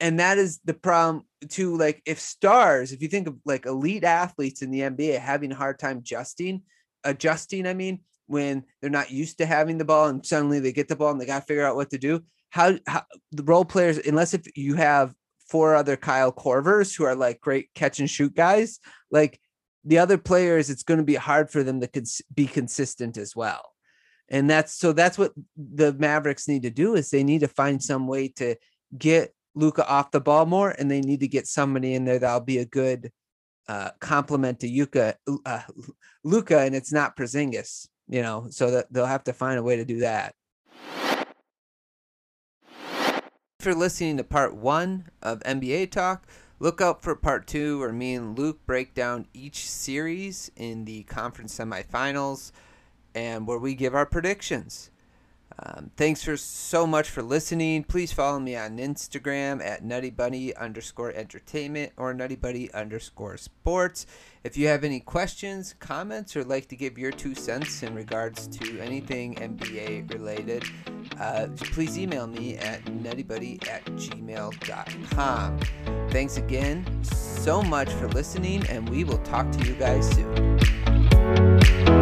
and that is the problem too. Like if stars, if you think of like elite athletes in the NBA having a hard time adjusting, adjusting, I mean, when they're not used to having the ball and suddenly they get the ball and they got to figure out what to do. How, how the role players, unless if you have four other Kyle Corvers who are like great catch and shoot guys, like the other players, it's going to be hard for them to cons- be consistent as well. And that's so that's what the Mavericks need to do is they need to find some way to get Luka off the ball more, and they need to get somebody in there that'll be a good uh, complement to Yuka, uh, Luka, and it's not Porzingis, you know. So that they'll have to find a way to do that. For listening to part one of NBA Talk, look out for part two, where me and Luke break down each series in the conference semifinals, and where we give our predictions. Um, thanks for so much for listening. Please follow me on Instagram at nuttiebuddie underscore entertainment or nuttiebuddie underscore sports. If you have any questions, comments, or like to give your two cents in regards to anything NBA related, uh, please email me at nuttybuddy at gmail.com. Thanks again so much for listening, and we will talk to you guys soon.